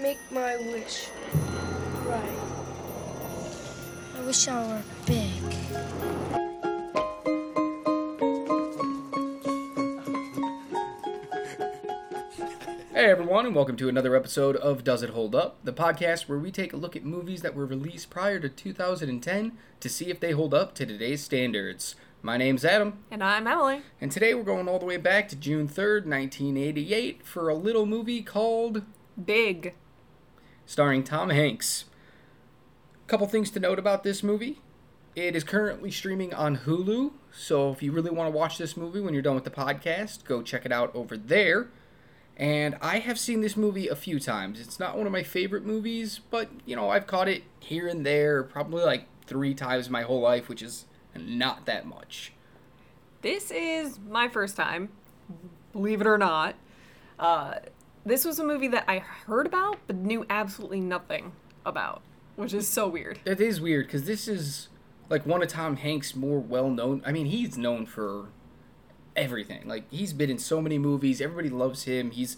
make my wish. Right. I wish I were big. Hey everyone, and welcome to another episode of Does It Hold Up, the podcast where we take a look at movies that were released prior to 2010 to see if they hold up to today's standards. My name's Adam, And I'm Emily. and today we're going all the way back to June 3rd, 1988, for a little movie called Big. Starring Tom Hanks. Couple things to note about this movie. It is currently streaming on Hulu, so if you really want to watch this movie when you're done with the podcast, go check it out over there. And I have seen this movie a few times. It's not one of my favorite movies, but you know, I've caught it here and there, probably like three times my whole life, which is not that much. This is my first time, believe it or not. Uh, this was a movie that I heard about but knew absolutely nothing about, which is so weird. It is weird because this is like one of Tom Hanks' more well known. I mean, he's known for everything. Like he's been in so many movies. Everybody loves him. He's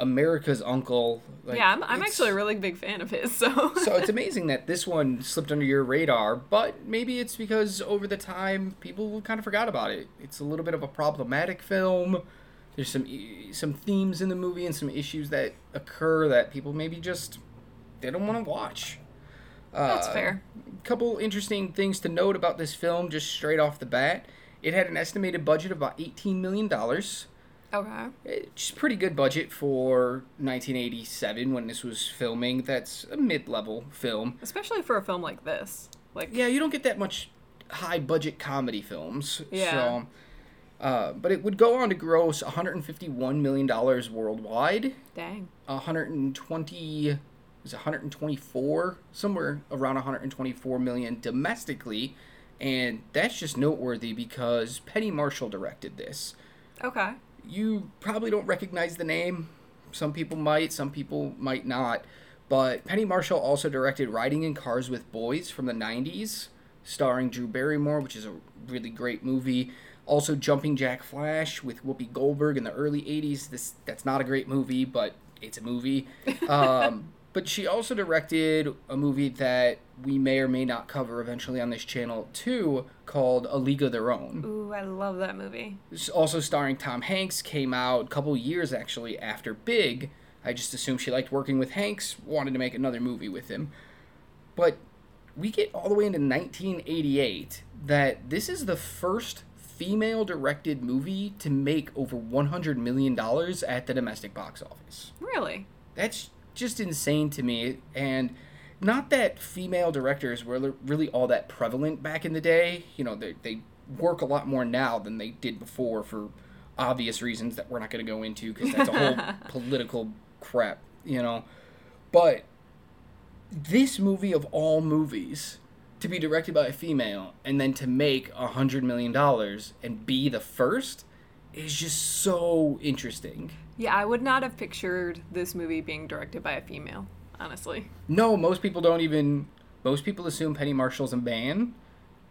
America's uncle. Like, yeah, I'm, I'm actually a really big fan of his, so. so it's amazing that this one slipped under your radar, but maybe it's because over the time people kind of forgot about it. It's a little bit of a problematic film. There's some some themes in the movie and some issues that occur that people maybe just they don't want to watch. That's Uh, fair. couple interesting things to note about this film just straight off the bat. It had an estimated budget of about $18 million. Okay. It's pretty good budget for 1987 when this was filming. That's a mid-level film. Especially for a film like this. Like, Yeah, you don't get that much high budget comedy films. Yeah. So, uh, but it would go on to gross 151 million dollars worldwide. dang. 120 was it 124 somewhere around 124 million domestically and that's just noteworthy because penny marshall directed this Okay. you probably don't recognize the name some people might some people might not but penny marshall also directed riding in cars with boys from the 90s starring drew barrymore which is a really great movie also jumping jack flash with whoopi goldberg in the early 80s this that's not a great movie but it's a movie um, but she also directed a movie that we may or may not cover eventually on this channel too called a league of their own Ooh, I love that movie. it's also starring Tom Hanks, came out a couple years actually after Big. I just assumed she liked working with Hanks, wanted to make another movie with him. But we get all the way into 1988 that this is the first female directed movie to make over $100 million at the domestic box office. Really? That's just insane to me. And not that female directors were really all that prevalent back in the day. You know, they, they work a lot more now than they did before for obvious reasons that we're not going to go into because that's a whole political crap, you know. But this movie of all movies to be directed by a female and then to make a hundred million dollars and be the first is just so interesting. Yeah, I would not have pictured this movie being directed by a female, honestly. No, most people don't even. Most people assume Penny Marshall's a man,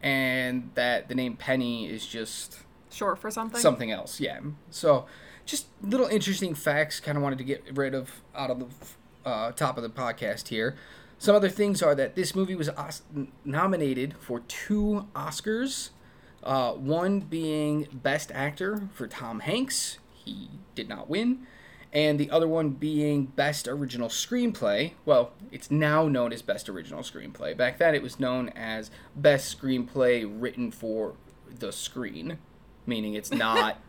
and that the name Penny is just Short for something? something else. Yeah. So, just little interesting facts. Kind of wanted to get rid of out of the uh, top of the podcast here. Some other things are that this movie was os- nominated for two Oscars. Uh, one being Best Actor for Tom Hanks. He did not win. And the other one being Best Original Screenplay. Well, it's now known as Best Original Screenplay. Back then it was known as Best Screenplay Written for the Screen, meaning it's not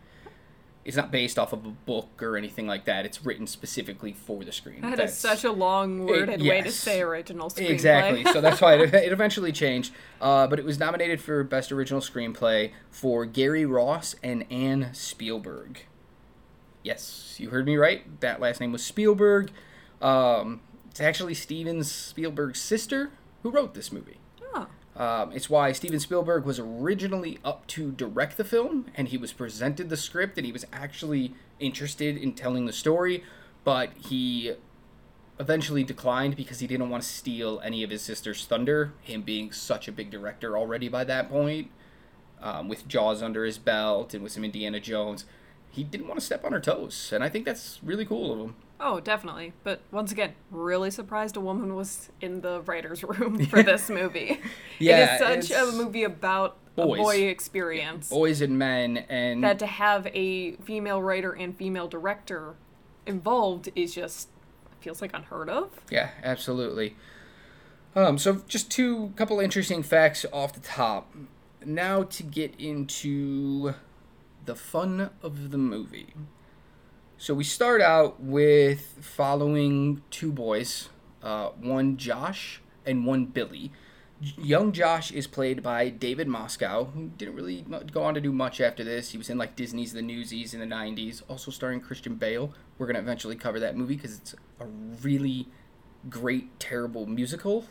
it's not based off of a book or anything like that. It's written specifically for the screen. That is That's- such a long worded way to say original screenplay. Exactly. So that's why it, it eventually changed. Uh, but it was nominated for Best Original Screenplay for Gary Ross and Anne Spielberg. Yes, you heard me right. That last name was Spielberg. Um, it's actually Steven Spielberg's sister who wrote this movie. Um, it's why Steven Spielberg was originally up to direct the film, and he was presented the script, and he was actually interested in telling the story, but he eventually declined because he didn't want to steal any of his sister's thunder. Him being such a big director already by that point, um, with Jaws under his belt and with some Indiana Jones, he didn't want to step on her toes, and I think that's really cool of him. Oh, definitely. But once again, really surprised a woman was in the writer's room for this movie. Yeah, it is such a movie about boys. a boy experience. Boys and men, and That to have a female writer and female director involved is just feels like unheard of. Yeah, absolutely. Um, so just two couple interesting facts off the top. Now to get into the fun of the movie. So we start out with following two boys, uh, one Josh and one Billy. Young Josh is played by David Moscow, who didn't really go on to do much after this. He was in like Disney's The Newsies in the 90s, also starring Christian Bale. We're going to eventually cover that movie because it's a really great, terrible musical.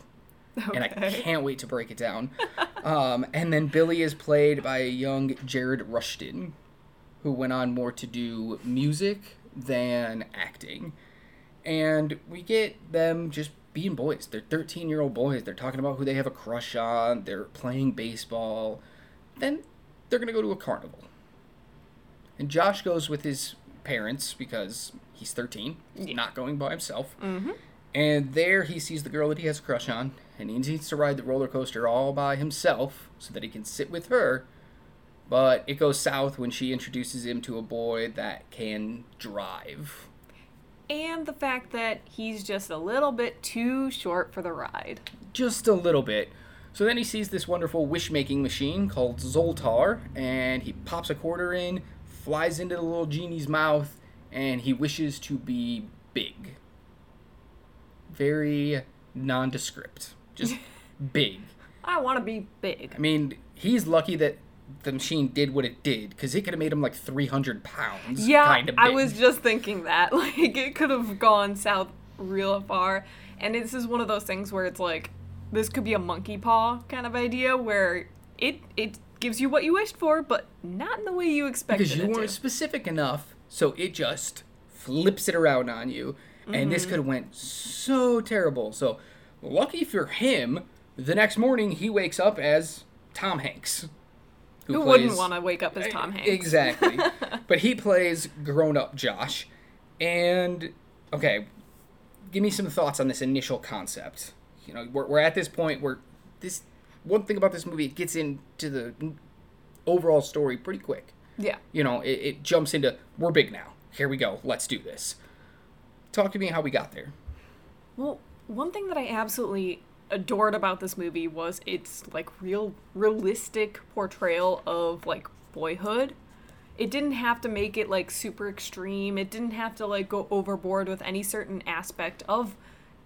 And I can't wait to break it down. um, and then Billy is played by a young Jared Rushton, who went on more to do music than acting. And we get them just being boys. They're 13 year old boys. They're talking about who they have a crush on. They're playing baseball. Then they're going to go to a carnival. And Josh goes with his parents because he's 13. He's not going by himself. Mm-hmm. And there he sees the girl that he has a crush on, and he needs to ride the roller coaster all by himself so that he can sit with her. But it goes south when she introduces him to a boy that can drive. And the fact that he's just a little bit too short for the ride. Just a little bit. So then he sees this wonderful wish making machine called Zoltar, and he pops a quarter in, flies into the little genie's mouth, and he wishes to be big. Very nondescript. Just big. I want to be big. I mean, he's lucky that the machine did what it did because it could have made him like 300 pounds. Yeah, kind of I was just thinking that. Like, it could have gone south real far. And this is one of those things where it's like, this could be a monkey paw kind of idea where it it gives you what you wished for, but not in the way you expected because you weren't to. specific enough, so it just flips it around on you, and Mm-hmm. this could have went so terrible. So lucky for him, the next morning he wakes up as Tom Hanks. Who wouldn't want to wake up as eh, Tom Hanks? Exactly. but he plays grown up Josh. And, okay, give me some thoughts on this initial concept. You know, we're, we're at this point where this one thing about this movie, it gets into the overall story pretty quick. Yeah. You know, it, it jumps into, we're big now. Here we go. Let's do this. Talk to me how we got there. Well, one thing that I absolutely adored about this movie was its like real realistic portrayal of like boyhood. It didn't have to make it like super extreme. It didn't have to like go overboard with any certain aspect of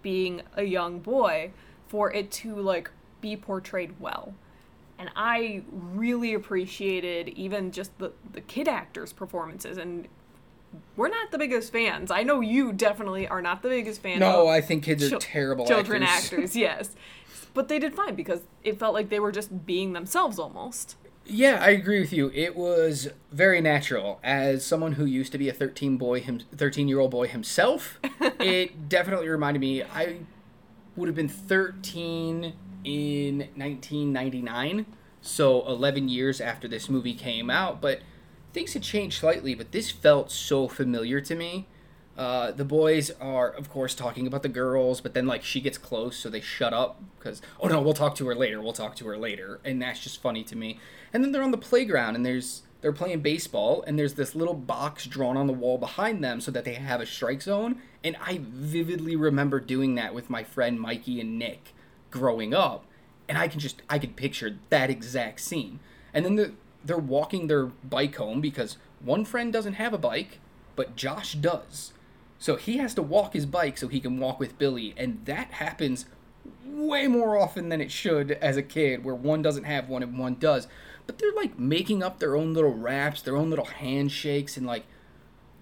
being a young boy for it to like be portrayed well. And I really appreciated even just the the kid actors' performances and we're not the biggest fans. I know you definitely are not the biggest fan No, I think kids are terrible children actors. actors. yes but they did fine because it felt like they were just being themselves almost Yeah, I agree with you. It was very natural. As someone who used to be a 13 boy, him, 13 year old boy himself, it definitely reminded me. I would have been 13 in 1999, so 11 years after this movie came out. But things had changed slightly. But this felt so familiar to me. Uh, the boys are, of course, talking about the girls, but then like she gets close, so they shut up because oh no, we'll talk to her later. We'll talk to her later, and that's just funny to me. And then they're on the playground, and there's they're playing baseball, and there's this little box drawn on the wall behind them so that they have a strike zone. And I vividly remember doing that with my friend Mikey and Nick growing up, and I can just I could picture that exact scene. And then the, they're walking their bike home because one friend doesn't have a bike, but Josh does. So he has to walk his bike so he can walk with Billy, and that happens way more often than it should as a kid, where one doesn't have one and one does. But they're like making up their own little raps, their own little handshakes, and like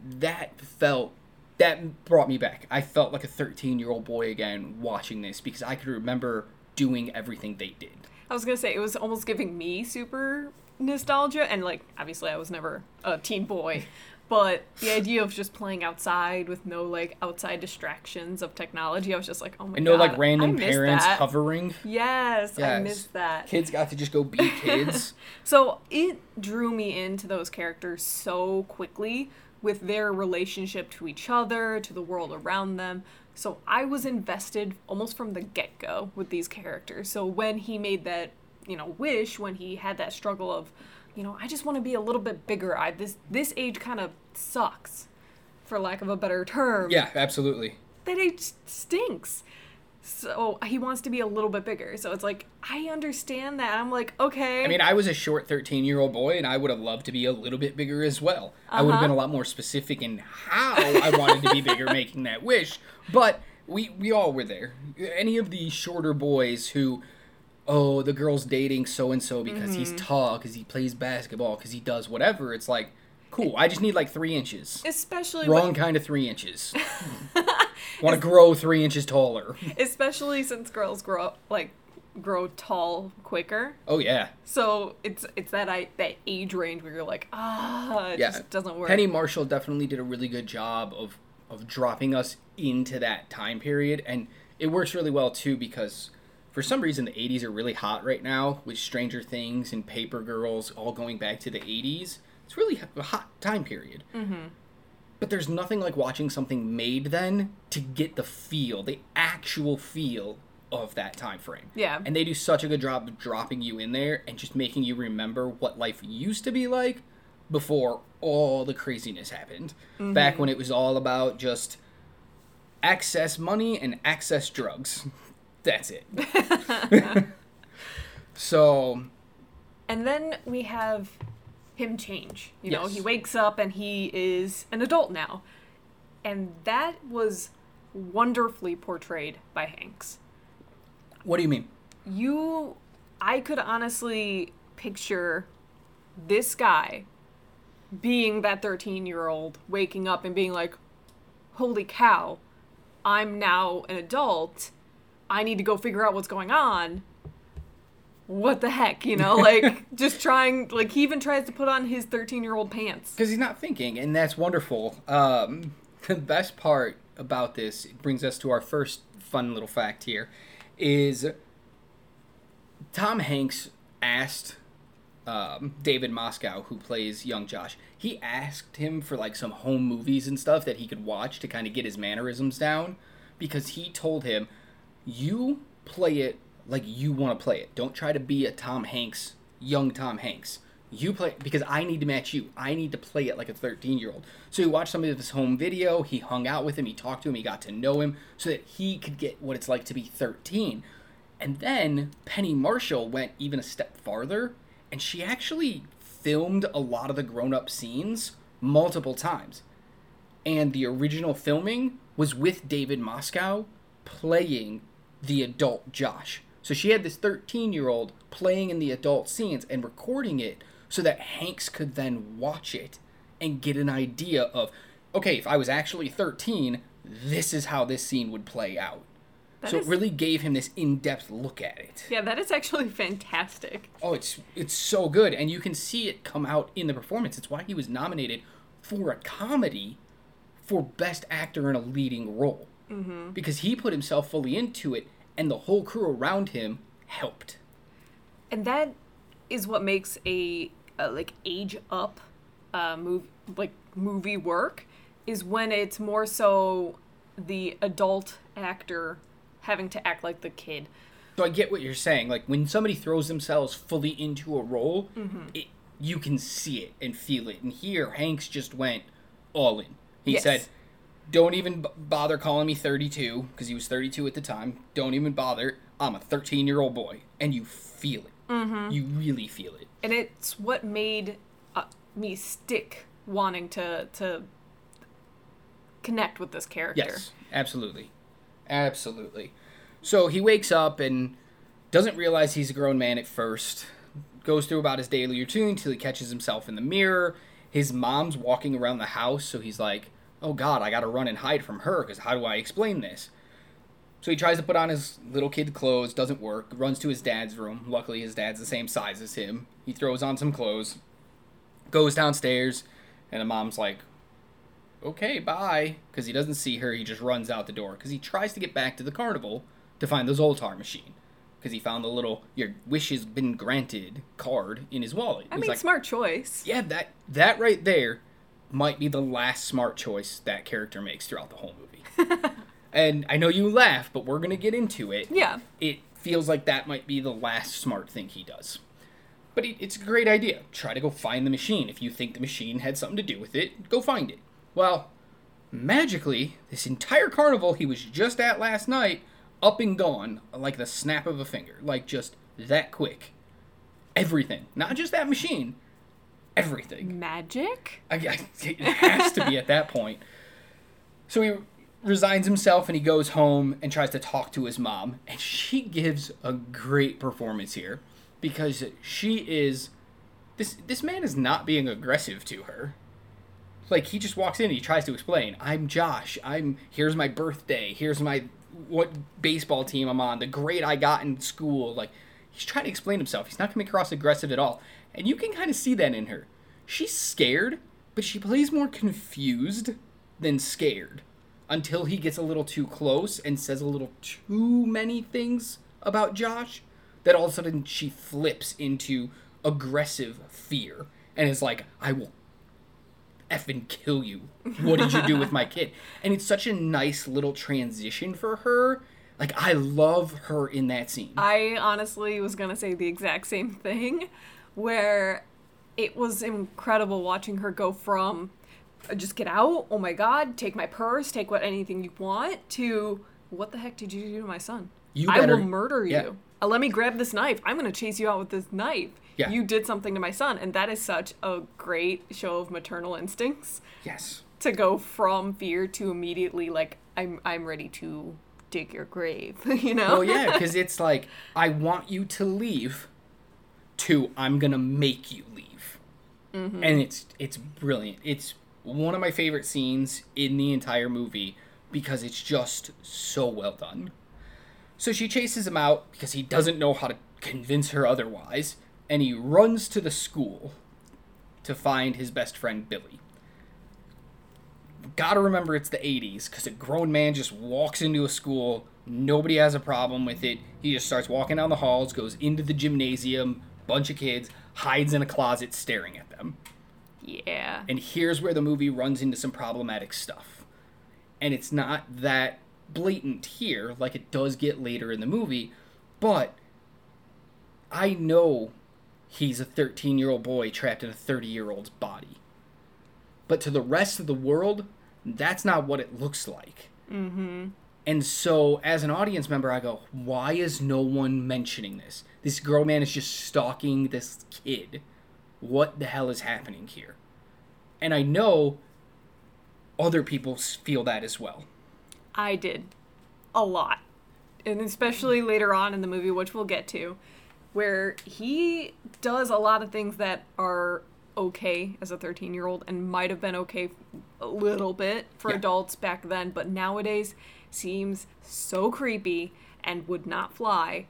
that felt that brought me back. I felt like a 13 year old boy again watching this because I could remember doing everything they did. i was gonna say it was almost giving me super nostalgia and like obviously i was never a teen boy but the idea of just playing outside with no like outside distractions of technology i was just like oh my And god no like random parents that. hovering. yes, i Yes. missed that Kids got to just go be kids. So it drew me into those characters so quickly with their relationship to each other, to the world around them. So I was invested almost from the get go with these characters. So when he made that, you know, wish, when he had that struggle of, you know, I just want to be a little bit bigger. I this this age kind of sucks, for lack of a better term. Yeah, absolutely. That age stinks. So he wants to be a little bit bigger. So it's like I understand that. I'm like, okay. I mean, I was a short 13 year old boy, and I would have loved to be a little bit bigger as well. I would have Uh-huh. been a lot more specific in how I wanted to be bigger, making that wish. But we we all were there. Any of the shorter boys who, oh, the girl's dating so and so because he's Mm-hmm. tall, because he plays basketball, because he does whatever. It's like, cool. I just need like three inches. especially Wrong with- kind of three inches. Want to grow three inches taller. especially since girls grow up like grow tall quicker. Oh yeah. So it's it's that I that age range where you're like, ah, it yeah, just doesn't work. Penny Marshall definitely did a really good job of of dropping us into that time period, and it works really well too because for some reason the 80s are really hot right now with Stranger Things and Paper Girls all going back to the 80s. It's really a hot time period. Mm-hmm. But there's nothing like watching something made then to get the feel, the actual feel of that time frame. Yeah. And they do such a good job of dropping you in there and just making you remember what life used to be like before all the craziness happened. Back when it was all about just access money and access drugs. That's it. so, And then we have him change. You know, Yes. he wakes up and he is an adult now. And that was wonderfully portrayed by Hanks. what do you mean? You I could honestly picture this guy being that 13-year-old waking up and being like, "Holy cow, I'm now an adult. I need to go figure out what's going on." What the heck, you know, like just trying like he even tries to put on his 13-year-old pants. Because he's not thinking, and that's wonderful. Um, the best part about this brings us to our first fun little fact here is Tom Hanks asked um, David Moscow, who plays young Josh, he asked him for like some home movies and stuff that he could watch to kind of get his mannerisms down because he told him, You play it like you want to play it. Don't try to be a Tom Hanks, young Tom Hanks. You play because I need to match you. I need to play it like a 13 year old. So he watched some of his home video. He hung out with him. He talked to him. He got to know him so that he could get what it's like to be 13. And then Penny Marshall went even a step farther and she actually filmed a lot of the grown up scenes multiple times. And the original filming was with David Moscow playing the adult Josh. So she had this 13 year old playing in the adult scenes and recording it so that Hanks could then watch it and get an idea of, okay, if I was actually 13, this is how this scene would play out. That so is- it really gave him this in-depth look at it. Yeah, that is actually fantastic. Oh, it's it's so good, and you can see it come out in the performance. It's why he was nominated for a comedy for best actor in a leading role mm-hmm. because he put himself fully into it, and the whole crew around him helped. and that is what makes a, a like age up uh move like movie work is when it's more so the adult actor having to act like the kid So I get what you're saying. Like when somebody throws themselves fully into a role, it, you can see it and feel it. And here, Hanks just went all in. He Yes. said, "Don't even b- bother calling me 32 because he was 32 at the time. Don't even bother. I'm a 13 year old boy, and you feel it. Mm-hmm. You really feel it. and it's what made uh, me stick wanting to to connect with this character Yes, absolutely, absolutely. So he wakes up and doesn't realize he's a grown man at first. Goes through about his daily routine until he catches himself in the mirror. His mom's walking around the house, so he's like, "Oh God, I gotta run and hide from her because how do I explain this?" So he tries to put on his little kid clothes, doesn't work. Runs to his dad's room. Luckily, his dad's the same size as him. He throws on some clothes, goes downstairs, and the mom's like, okay, bye. Because he doesn't see her, he just runs out the door. Because he tries to get back to the carnival to find the Zoltar machine. Because he found the little "your wish has been granted" card in his wallet. i He's mean like, smart choice yeah, that that right there might be the last smart choice that character makes throughout the whole movie. and I know you laugh, but we're gonna get into it. Yeah. It feels like that might be the last smart thing he does. But it, it's a great idea. Try to go find the machine. If you think the machine had something to do with it, go find it. Well, magically, this entire carnival he was just at last night, up and gone like the snap of a finger. Like just that quick. Everything. Not just that machine. Everything. Magic? I, I, it has to be at that point. So he resigns himself and he goes home and tries to talk to his mom. And she gives a great performance here because she is. This, this man is not being aggressive to her. Like he just walks in and he tries to explain, "I'm Josh. I'm here's my birthday. Here's my what baseball team I'm on. The grade I got in school." Like he's trying to explain himself. He's not coming across aggressive at all. And you can kind of see that in her. She's scared, but she plays more confused than scared until he gets a little too close and says a little too many things about Josh that all of a sudden she flips into aggressive fear and is like, I will effing kill you. What did you do with my kid? And it's such a nice little transition for her. Like, I love her in that scene. I honestly was gonna say the exact same thing, where it was incredible watching her go from uh, just get out, oh my god, take my purse, take what anything you want, to what the heck did you do to my son? You I will murder yeah. you. Uh, let me grab this knife. I'm gonna chase you out with this knife. Yeah. You did something to my son, and that is such a great show of maternal instincts yes. to go from fear to immediately like I'm I'm ready to dig your grave. you know? Well, yeah, because it's like, I want you to leave, to I'm to make you leave. Mm-hmm. And it's it's brilliant. It's one of my favorite scenes in the entire movie because it's just so well done. So she chases him out because he doesn't know how to convince her otherwise, and he runs to the school to find his best friend Billy. Gotta remember it's the 80s because a grown man just walks into a school, nobody has a problem with it. He just starts walking down the halls, goes into the gymnasium, bunch of kids, hides in a closet staring at them. Yeah. And here's where the movie runs into some problematic stuff. And it's not that blatant here, like it does get later in the movie, but I know he's a 13 year old boy trapped in a 30 year old's body. But to the rest of the world, that's not what it looks like. Mm-hmm. And so, as an audience member, I go, why is no one mentioning this? This girl man is just stalking this kid. What the hell is happening here? And I know other people feel that as well. I did a lot. And especially later on in the movie, which we'll get to, where he does a lot of things that are okay as a 13 year old and might have been okay a little bit for Yeah. adults back then, but nowadays seems so creepy and would not fly.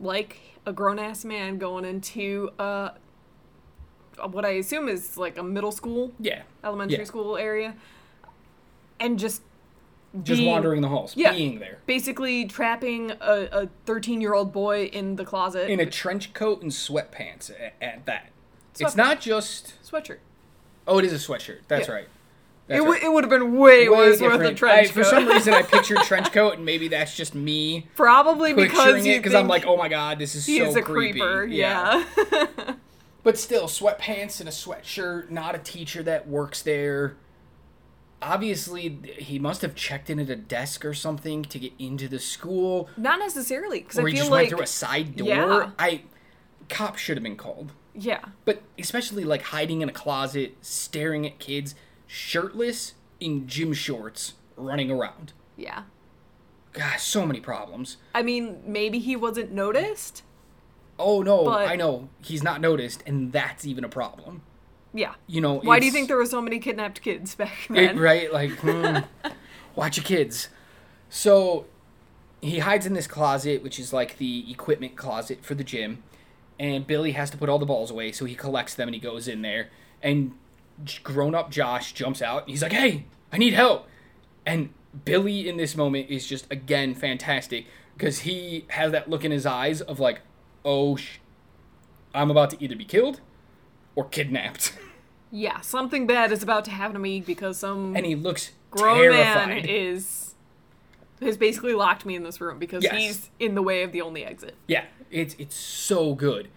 Like a grown ass man going into uh, what I assume is like a middle school, Yeah. elementary Yeah. school area, and just Just being- wandering the halls, Yeah. being there. basically trapping a 13 year old boy in the closet In a trench coat and sweatpants at, at that. It's not just. sweatshirt. Oh, it is a sweatshirt. That's Yeah. right. It, w- right. it would have been way, Way worse with a different. trench I- For some reason, I pictured trench coat, and maybe that's just me Probably because because I'm like, oh my god, this is so a creepy. creeper. Yeah. But still, sweatpants and a sweatshirt, not a teacher that works there. Obviously, he must have checked in at a desk or something to get into the school, Not necessarily, because I feel just like went through a side door. Yeah. I, cops should have been called. yeah, But especially like hiding in a closet, staring at kids, shirtless in gym shorts, running around. yeah. Gosh, so many problems. I mean, maybe he wasn't noticed. Oh no, But- I know he's not noticed, and that's even a problem. Yeah. You know, Why do you think there were so many kidnapped kids back It- then? right? Like, hmm, watch your kids. So he hides in this closet, which is like the equipment closet for the gym, and Billy has to put all the balls away, so he collects them and he goes in there. And grown up Josh jumps out. And he's like, "Hey, I need help!" And Billy in this moment is just again fantastic because he has that look in his eyes of like, "Oh, sh- I'm about to either be killed or kidnapped." Yeah, something bad is about to happen to me because some And he looks grown terrified. man is has basically locked me in this room because Yes. he's in the way of the only exit. Yeah, it's it's so good.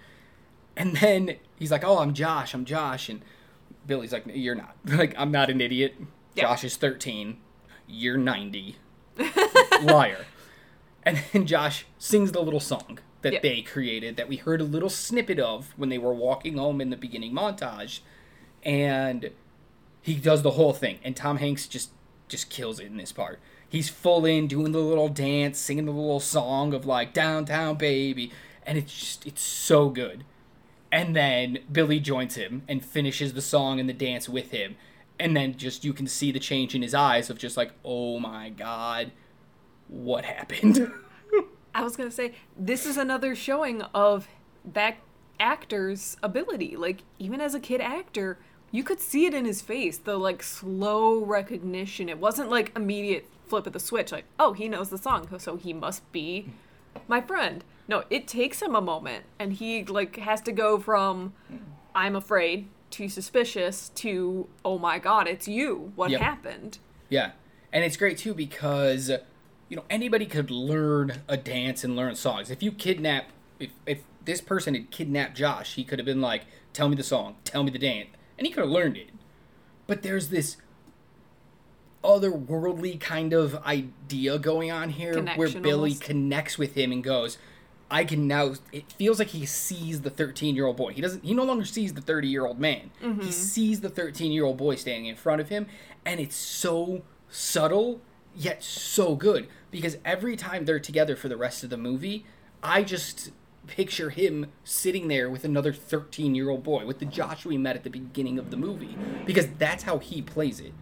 And then he's like, "Oh, I'm Josh. I'm Josh." And Billy's like, "You're not. Like, I'm not an idiot. Yeah. Josh is 13. You're 90. Liar." And then Josh sings the little song that Yeah. they created that we heard a little snippet of when they were walking home in the beginning montage. And he does the whole thing and Tom Hanks just just kills it in this part. He's full in doing the little dance, singing the little song of like downtown baby and it's just it's so good. And then Billy joins him and finishes the song and the dance with him. And then just you can see the change in his eyes of just like, "Oh my god, what happened?" I was gonna say this is another showing of that actor's ability. Like even as a kid actor, you could see it in his face. The like slow recognition. It wasn't like immediate flip of the switch. Like oh he knows the song, so he must be my friend. No, it takes him a moment, and he like has to go from I'm afraid to suspicious to oh my god, it's you. What Yep. happened? Yeah. And it's great too because you know anybody could learn a dance and learn songs. If you kidnap if if this person had kidnapped Josh, he could have been like, "Tell me the song, tell me the dance." And he could have learned it. But there's this otherworldly kind of idea going on here where Billy almost. connects with him and goes, I can now it feels like he sees the 13-year-old boy. He doesn't he no longer sees the 30-year-old man. He mm-hmm. sees the 13-year-old boy standing in front of him and it's so subtle yet so good because every time they're together for the rest of the movie, I just picture him sitting there with another 13-year-old boy with the Josh we met at the beginning of the movie because that's how he plays it.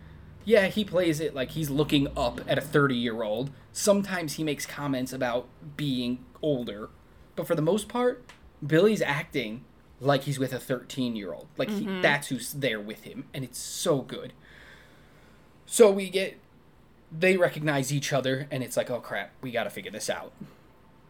Yeah, he plays it like he's looking up at a 30 year old. Sometimes he makes comments about being older. But for the most part, Billy's acting like he's with a 13 year old. Like he, mm-hmm. that's who's there with him. And it's so good. So we get. They recognize each other, and it's like, oh crap, we gotta figure this out.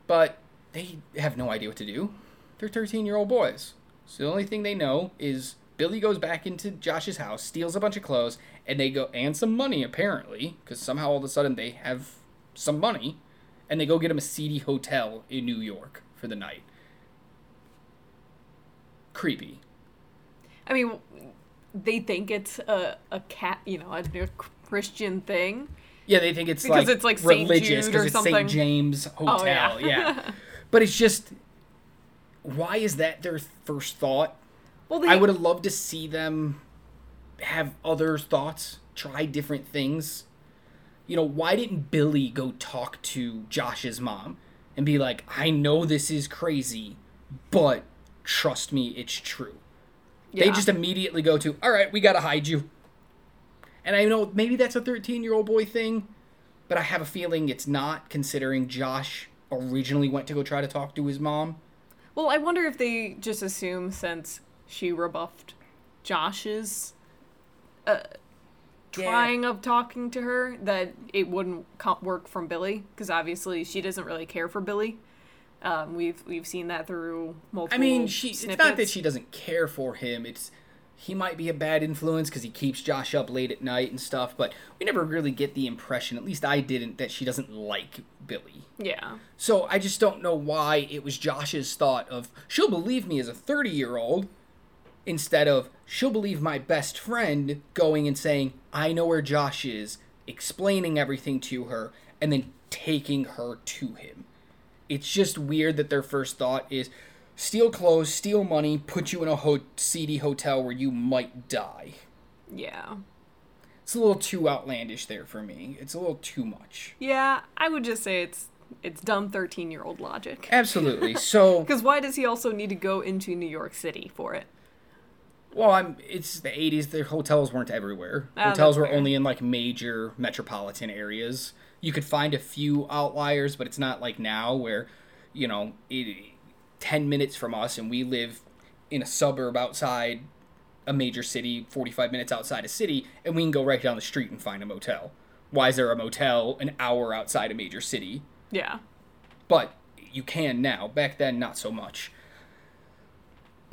But they have no idea what to do. They're 13 year old boys. So the only thing they know is Billy goes back into Josh's house, steals a bunch of clothes, and they go and some money apparently, because somehow all of a sudden they have some money, and they go get him a seedy hotel in New York for the night. Creepy. I mean, they think it's a, a cat, you know, a, a Christian thing. Yeah, they think it's Because like it's like St. religious Jude or it's something. St. James oh, Hotel. Oh, yeah. yeah. But it's just why is that their first thought? Well, they, I would have loved to see them have other thoughts, try different things. You know, why didn't Billy go talk to Josh's mom and be like, I know this is crazy, but trust me, it's true? They just immediately go to, all right, we got to hide you. And I know maybe that's a 13 year old boy thing, but I have a feeling it's not, considering Josh originally went to go try to talk to his mom. Well, I wonder if they just assume since she rebuffed Josh's uh, trying of talking to her that it wouldn't work from Billy because obviously she doesn't really care for Billy. Um, we've we've seen that through multiple. I mean, she. It's not that she doesn't care for him. It's he might be a bad influence because he keeps Josh up late at night and stuff. But we never really get the impression, at least I didn't, that she doesn't like Billy. Yeah. So I just don't know why it was Josh's thought of she'll believe me as a 30 year old instead of she'll believe my best friend going and saying, I know where Josh is, explaining everything to her, and then taking her to him. It's just weird that their first thought is steal clothes, steal money, put you in a ho- seedy hotel where you might die. Yeah. It's a little too outlandish there for me. It's a little too much. Yeah, I would just say it's it's dumb 13-year-old logic. Absolutely. So Because why does he also need to go into New York City for it? Well, I'm. It's the '80s. The hotels weren't everywhere. Ah, hotels were fair. only in like major metropolitan areas. You could find a few outliers, but it's not like now where, you know, it, ten minutes from us, and we live in a suburb outside a major city, forty-five minutes outside a city, and we can go right down the street and find a motel. Why is there a motel an hour outside a major city? Yeah. but you can now. Back then, not so much.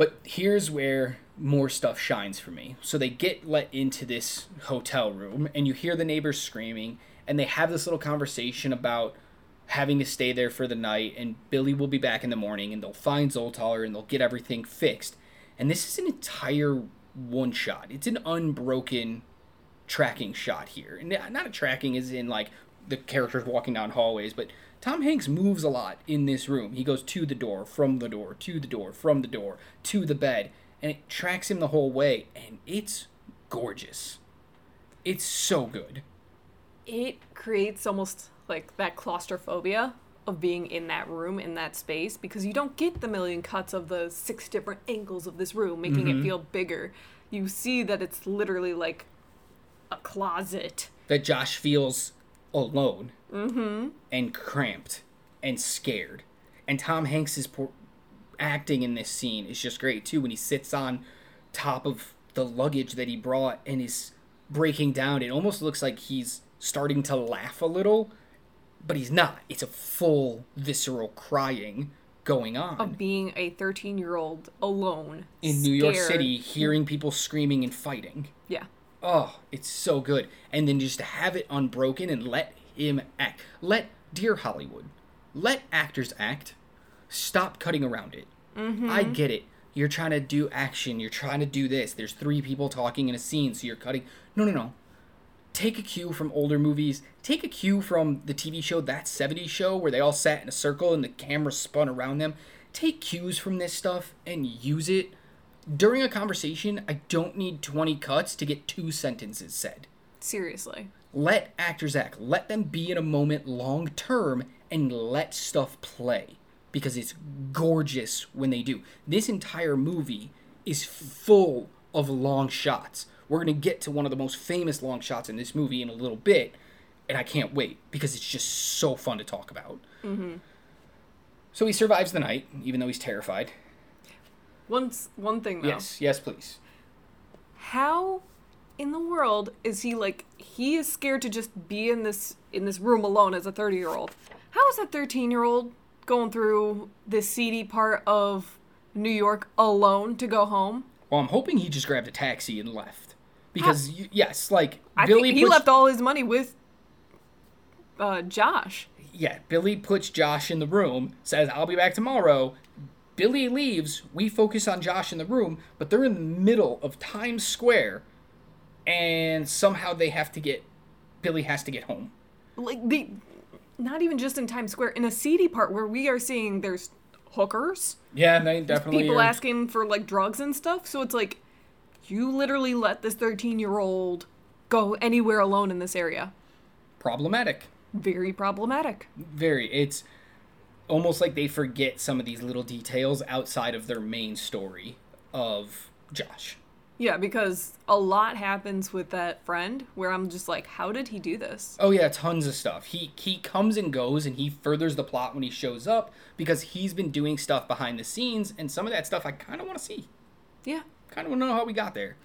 But here's where more stuff shines for me. So they get let into this hotel room, and you hear the neighbors screaming, and they have this little conversation about having to stay there for the night, and Billy will be back in the morning, and they'll find Zoltar, and they'll get everything fixed. And this is an entire one shot. It's an unbroken tracking shot here. And not a tracking as in like the characters walking down hallways, but Tom Hanks moves a lot in this room. He goes to the door, from the door, to the door, from the door, to the bed, and it tracks him the whole way, and it's gorgeous. It's so good. It creates almost like that claustrophobia of being in that room, in that space, because you don't get the million cuts of the six different angles of this room, making Mm-hmm. it feel bigger. You see that it's literally like a closet. That Josh feels alone mm-hmm. and cramped and scared. And Tom Hanks's por- acting in this scene is just great too when he sits on top of the luggage that he brought and is breaking down. It almost looks like he's starting to laugh a little, but he's not. It's a full visceral crying going on. Of being a 13 year old alone in New York. City, hearing people screaming and fighting. Yeah. Oh, it's so good. And then just to have it unbroken and let him act. Let dear Hollywood, let actors act. Stop cutting around it. Mm-hmm. I get it. You're trying to do action. You're trying to do this. There's three people talking in a scene, so you're cutting. No, no, no. Take a cue from older movies. Take a cue from the TV show That 70s Show, where they all sat in a circle and the camera spun around them. Take cues from this stuff and use it. During a conversation, I don't need 20 cuts to get two sentences said. Seriously. Let actors act. Let them be in a moment long term and let stuff play because it's gorgeous when they do. This entire movie is full of long shots. We're going to get to one of the most famous long shots in this movie in a little bit, and I can't wait because it's just so fun to talk about. Mm-hmm. So he survives the night, even though he's terrified. One, one thing though. Yes, yes, please. how in the world is he like he is scared to just be in this in this room alone as a 30 year old how is that 13 year old going through this seedy part of new york alone to go home Well, I'm hoping he just grabbed a taxi and left. Because, yes, like, i Billy he puts- left all his money with uh josh yeah, Billy puts Josh in the room, says, I'll be back tomorrow. Billy leaves. We focus on Josh in the room, but they're in the middle of Times Square, and somehow they have to get. Billy has to get home. like the not even just in times square in a seedy part where we are seeing there's hookers Yeah, they definitely. people are- asking for like drugs and stuff. So it's like you literally let this 13 year old go anywhere alone in this area. problematic. Very problematic. Very. It's almost like they forget some of these little details outside of their main story of Josh. Yeah, because a lot happens with that friend where I'm just like, how did he do this? Oh yeah, tons of stuff. He he comes and goes and he furthers the plot when he shows up because he's been doing stuff behind the scenes and some of that stuff I kind of want to see. Yeah. Kind of want to know how we got there.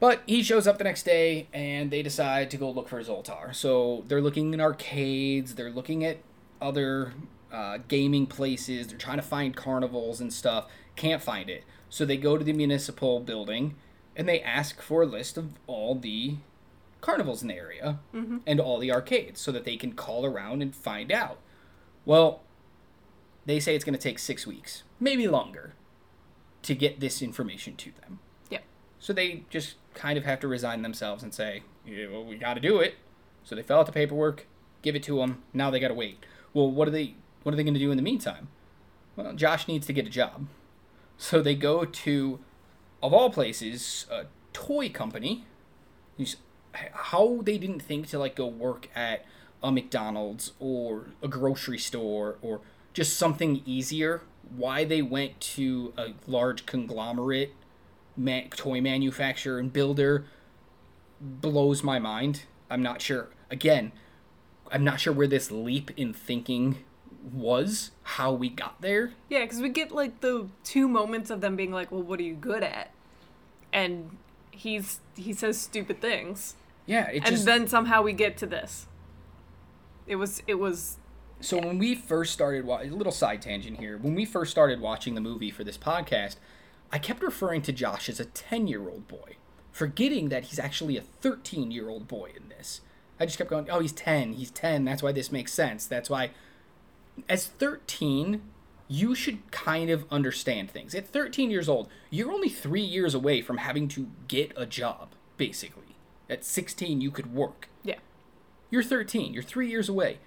But he shows up the next day and they decide to go look for Zoltar. So they're looking in arcades, they're looking at other uh, gaming places, they're trying to find carnivals and stuff. Can't find it. So they go to the municipal building and they ask for a list of all the carnivals in the area and all the arcades so that they can call around and find out. Well, they say it's going to take six weeks, maybe longer, to get this information to them. Yeah. So they just kind of have to resign themselves and say, yeah, well, we got to do it. So they fill out the paperwork, give it to them. Now they got to wait. Well, what do they? What are they going to do in the meantime? Well, Josh needs to get a job. So they go to, of all places, a toy company. How they didn't think to like go work at a McDonald's or a grocery store or just something easier. Why they went to a large conglomerate toy manufacturer and builder blows my mind. I'm not sure. Again, I'm not sure where this leap in thinking was, how we got there. Yeah, because we get like the two moments of them being like, well, what are you good at? And he's he says stupid things. Yeah, it And just then somehow we get to this. It was it was so when we first started wa- a little side tangent here when we first started watching the movie for this podcast I kept referring to Josh as a 10 year old boy, forgetting that he's actually a 13 year old boy in this. I just kept going, oh, he's 10, he's 10, that's why this makes sense. That's why. As 13, you should kind of understand things. At 13 years old, you're only three years away from having to get a job, basically. At 16, you could work. Yeah. You're 13, you're three years away.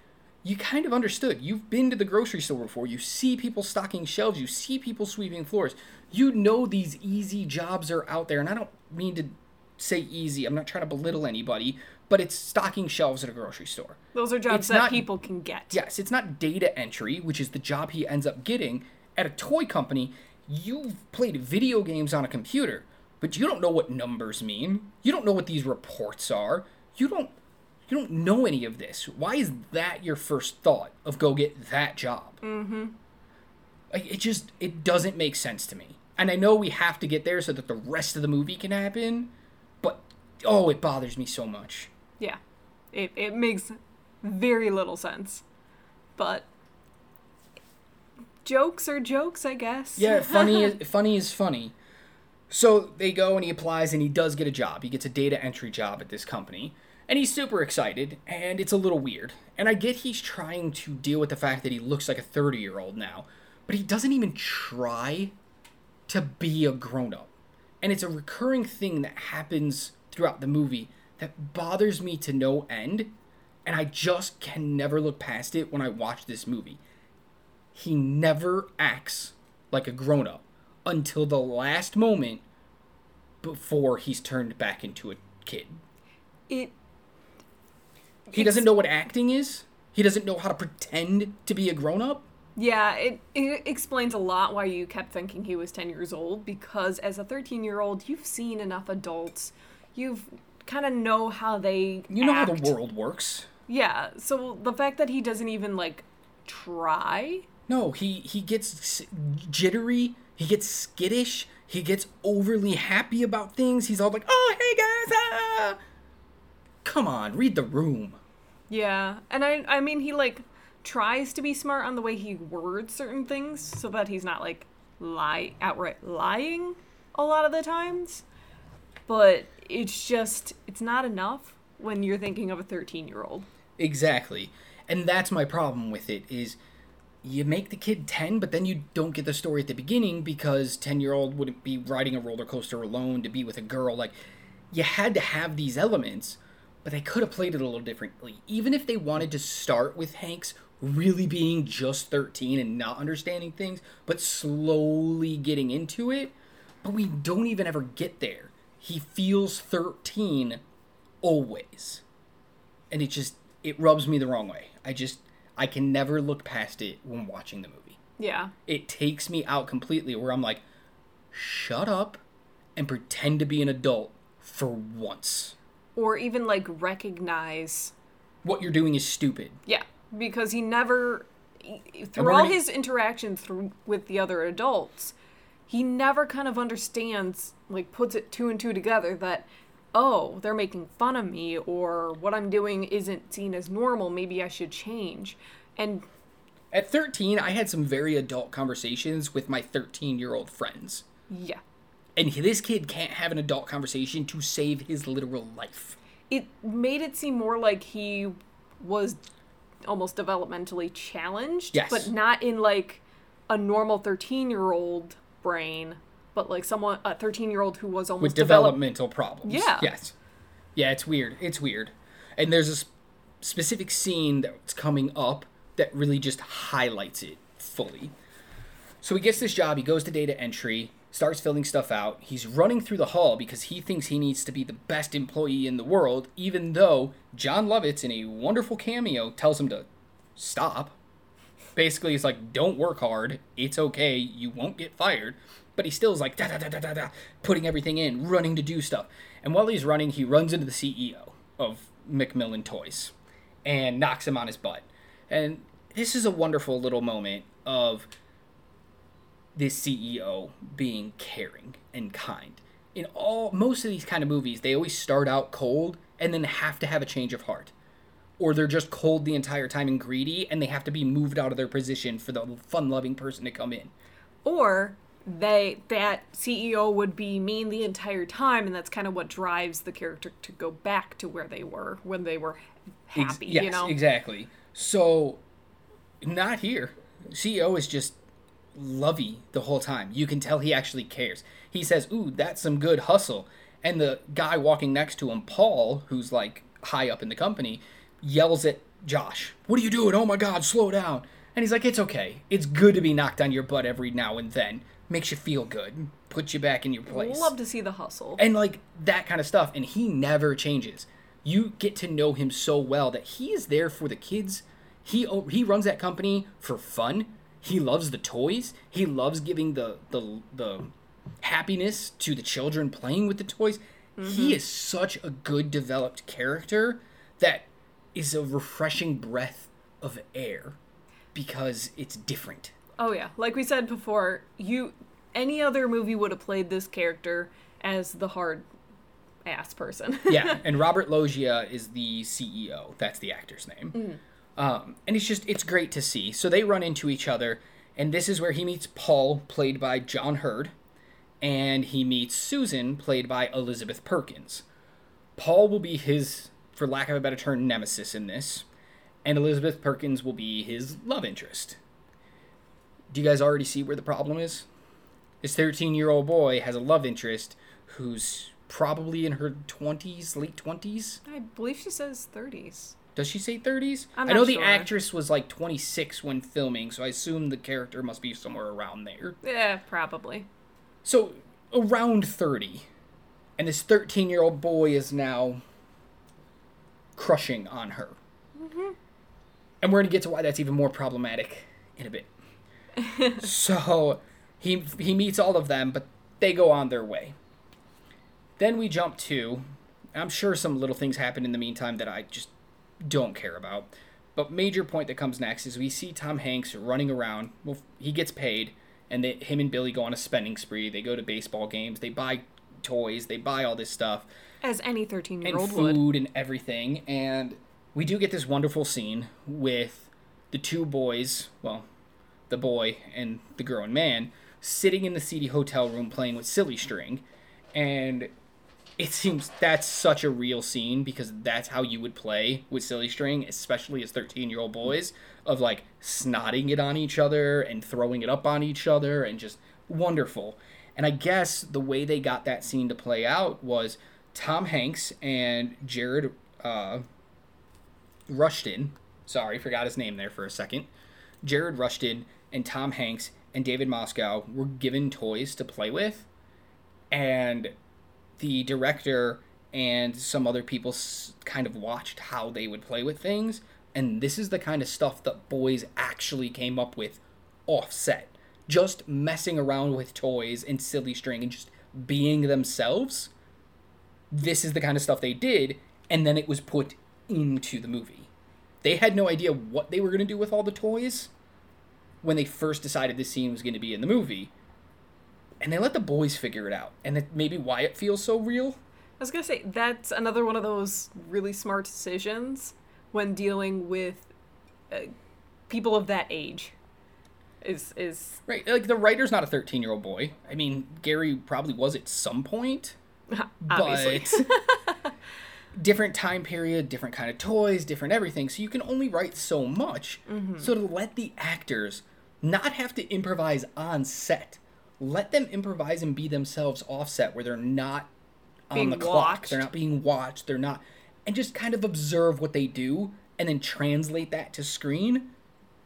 You kind of understood. You've been to the grocery store before. You see people stocking shelves. You see people sweeping floors. You know these easy jobs are out there. And I don't mean to say easy, I'm not trying to belittle anybody, but it's stocking shelves at a grocery store. Those are jobs It's that not- people can get. Yes, it's not data entry, which is the job he ends up getting at a toy company. You've played video games on a computer, but you don't know what numbers mean. You don't know what these reports are. You don't you don't know any of this. Why is that your first thought of go get that job? Mm-hmm. Like it just it doesn't make sense to me. And I know we have to get there so that the rest of the movie can happen, but oh, it bothers me so much. Yeah. It, it makes very little sense. But jokes are jokes, I guess. Yeah, funny is funny is funny. So they go and he applies and he does get a job. He gets a data entry job at this company. And he's super excited, and it's a little weird. And I get he's trying to deal with the fact that he looks like a 30 year old now, but he doesn't even try to be a grown up. And it's a recurring thing that happens throughout the movie that bothers me to no end. And I just can never look past it when I watch this movie he never acts like a grown up until the last moment before he's turned back into a kid. It He doesn't know what acting is. He doesn't know how to pretend to be a grown up. Yeah, it, it explains a lot why you kept thinking he was 10 years old because as a 13 year old, you've seen enough adults. You've kind of know how they. You know how the world works. Yeah, so the fact that he doesn't even, like, try. No, he he gets jittery. He gets skittish. He gets overly happy about things. He's all like, "Oh, hey guys!" Ah! Come on, read the room. Yeah, and I, I mean, he, like, tries to be smart on the way he words certain things so that he's not, like, lie outright lying a lot of the times. But it's just, it's not enough when you're thinking of a 13 year old. Exactly. And that's my problem with it is you make the kid 10 but then you don't get the story at the beginning because 10 year old wouldn't be riding a roller coaster alone to be with a girl like you had to have these elements but they could have played it a little differently even if they wanted to start with hanks really being just 13 and not understanding things but slowly getting into it but we don't even ever get there he feels 13 always and it just it rubs me the wrong way. I just I can never look past it when watching the movie. Yeah. It takes me out completely where I'm like, shut up and pretend to be an adult for once. Or even, like, recognize. What you're doing is stupid. Yeah, because he never. Through all his interactions through, with the other adults, he never kind of understands, like, puts it two and two together that, oh, they're making fun of me, or what I'm doing isn't seen as normal, maybe I should change. And At 13, I had some very adult conversations with my 13 year old friends. yeah, And this kid can't have an adult conversation to save his literal life. it made it seem more like he was almost developmentally challenged, Yes. but not in like a normal 13 year old brain, but like someone, a 13 year old who was almost with developmental problems. Yeah. Yes. Yeah, it's weird. It's weird. And there's a s- specific scene that's coming up that really just highlights it fully. So he gets this job, he goes to data entry, starts filling stuff out. He's running through the hall because he thinks he needs to be the best employee in the world, even though Jon Lovitz, in a wonderful cameo, tells him to stop. Basically, he's like, don't work hard. It's okay. You won't get fired. But he still is like, da da da da da da, putting everything in, running to do stuff. And while he's running, he runs into the CEO of Macmillan Toys and knocks him on his butt. And this is a wonderful little moment of this CEO being caring and kind. In all most of these kind of movies, they always start out cold and then have to have a change of heart. Or they're just cold the entire time and greedy and they have to be moved out of their position for the fun-loving person to come in. Or they that CEO would be mean the entire time, and that's kind of what drives the character to go back to where they were when they were Ex- happy. yes, you know, exactly. So, not here. CEO is just lovey the whole time. You can tell he actually cares. He says, "Ooh, that's some good hustle," and the guy walking next to him, Paul, who's like high up in the company, yells at Josh, "What are you doing? Oh my God, slow down!" And he's like, "It's okay. It's good to be knocked on your butt every now and then. Makes you feel good, puts you back in your place." love to see the hustle. and like that kind of stuff and he never changes. You get to know him so well that he is there for the kids. He he runs that company for fun. He loves the toys. He loves giving the the the happiness to the children playing with the toys. He mm-hmm. is such a good developed character that is a refreshing breath of air because it's different Oh yeah, like we said before, you any other movie would have played this character as the hard ass person. yeah, and Robert Loggia is the CEO. That's the actor's name. Um, and it's just it's great to see. So they run into each other, and this is where he meets Paul, played by John Heard, and he meets Susan, played by Elizabeth Perkins. Paul will be his, for lack of a better term, nemesis in this, and Elizabeth Perkins will be his love interest. Do you guys already see where the problem is? This 13 year old boy has a love interest who's probably in her 20s, late 20s. I believe she says 30s. Does she say 30s? I'm I know the sure. actress was like 26 when filming, so I assume the character must be somewhere around there. Yeah, probably. So, around 30. And this 13 year old boy is now crushing on her. Mm-hmm. And we're going to get to why that's even more problematic in a bit. so, he, he meets all of them, but they go on their way. Then we jump to, I'm sure some little things happen in the meantime that I just don't care about. But major point that comes next is we see Tom Hanks running around. Well, he gets paid, and they, him and Billy go on a spending spree. They go to baseball games. They buy toys. They buy all this stuff As any 13 year and would. food and everything. And we do get this wonderful scene with the two boys, well, the boy and the grown man, sitting in the seedy hotel room playing with silly string. And it seems that's such a real scene because that's how you would play with silly string, especially as 13 year old boys, of like snotting it on each other and throwing it up on each other and just wonderful. And I guess the way they got that scene to play out was Tom Hanks and Jared uh, Rushton, sorry, forgot his name there for a second. Jared Rushton and Tom Hanks and David Moscow were given toys to play with, and the director and some other people kind of watched how they would play with things, and this is the kind of stuff that boys actually came up with offset. Just messing around with toys and silly string and just being themselves. This is the kind of stuff they did, and then it was put into the movie. They had no idea what they were going to do with all the toys when they first decided this scene was going to be in the movie. And they let the boys figure it out. And that maybe why it feels so real. I was gonna say that's another one of those really smart decisions when dealing with uh, people of that age. Is is Right. Like the writer's not a 13 year old boy. I mean, Gary probably was at some point. obviously But different time period, different kind of toys, different everything. So you can only write so much. So to let the actors not have to improvise on set, let them improvise and be themselves offset where they're not on Being the clock. watched. They're not being watched. They're not and just kind of observe what they do and then translate that to screen.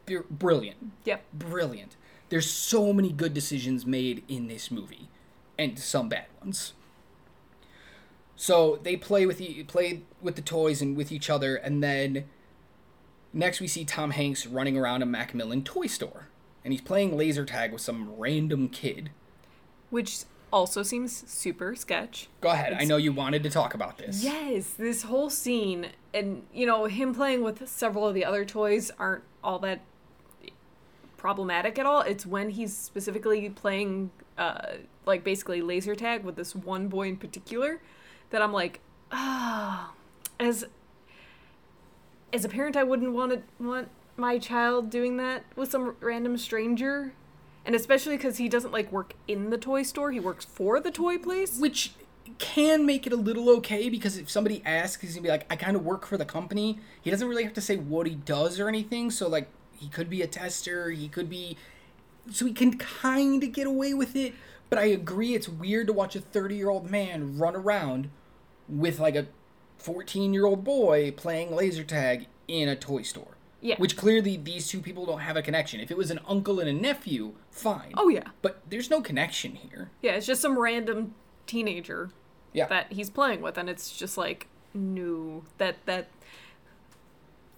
Br- Brilliant yep. brilliant. There's so many good decisions made in this movie, and some bad ones. So they play with the play with the toys and with each other, and then next we see Tom Hanks running around a Macmillan toy store, and he's playing laser tag with some random kid. Which also seems super sketch. Go ahead. I know you wanted to talk about this. Yes, this whole scene and you know him playing with several of the other toys aren't all that problematic at all. It's when he's specifically playing uh like basically laser tag with this one boy in particular that I'm like, ah, as as a parent I wouldn't want to want my child doing that with some random stranger. And especially because he doesn't like work in the toy store, he works for the toy place. which can make it a little okay because if somebody asks, he's gonna be like, "I kind of work for the company." He doesn't really have to say what he does or anything. So like, he could be a tester. He could be, so he can kind of get away with it. But I agree, it's weird to watch a thirty-year-old man run around with like a fourteen-year-old boy playing laser tag in a toy store. Yeah. Which clearly these two people don't have a connection. If it was an uncle and a nephew, fine. Oh yeah. But there's no connection here. Yeah, it's just some random teenager Yeah. that he's playing with and it's just like no that that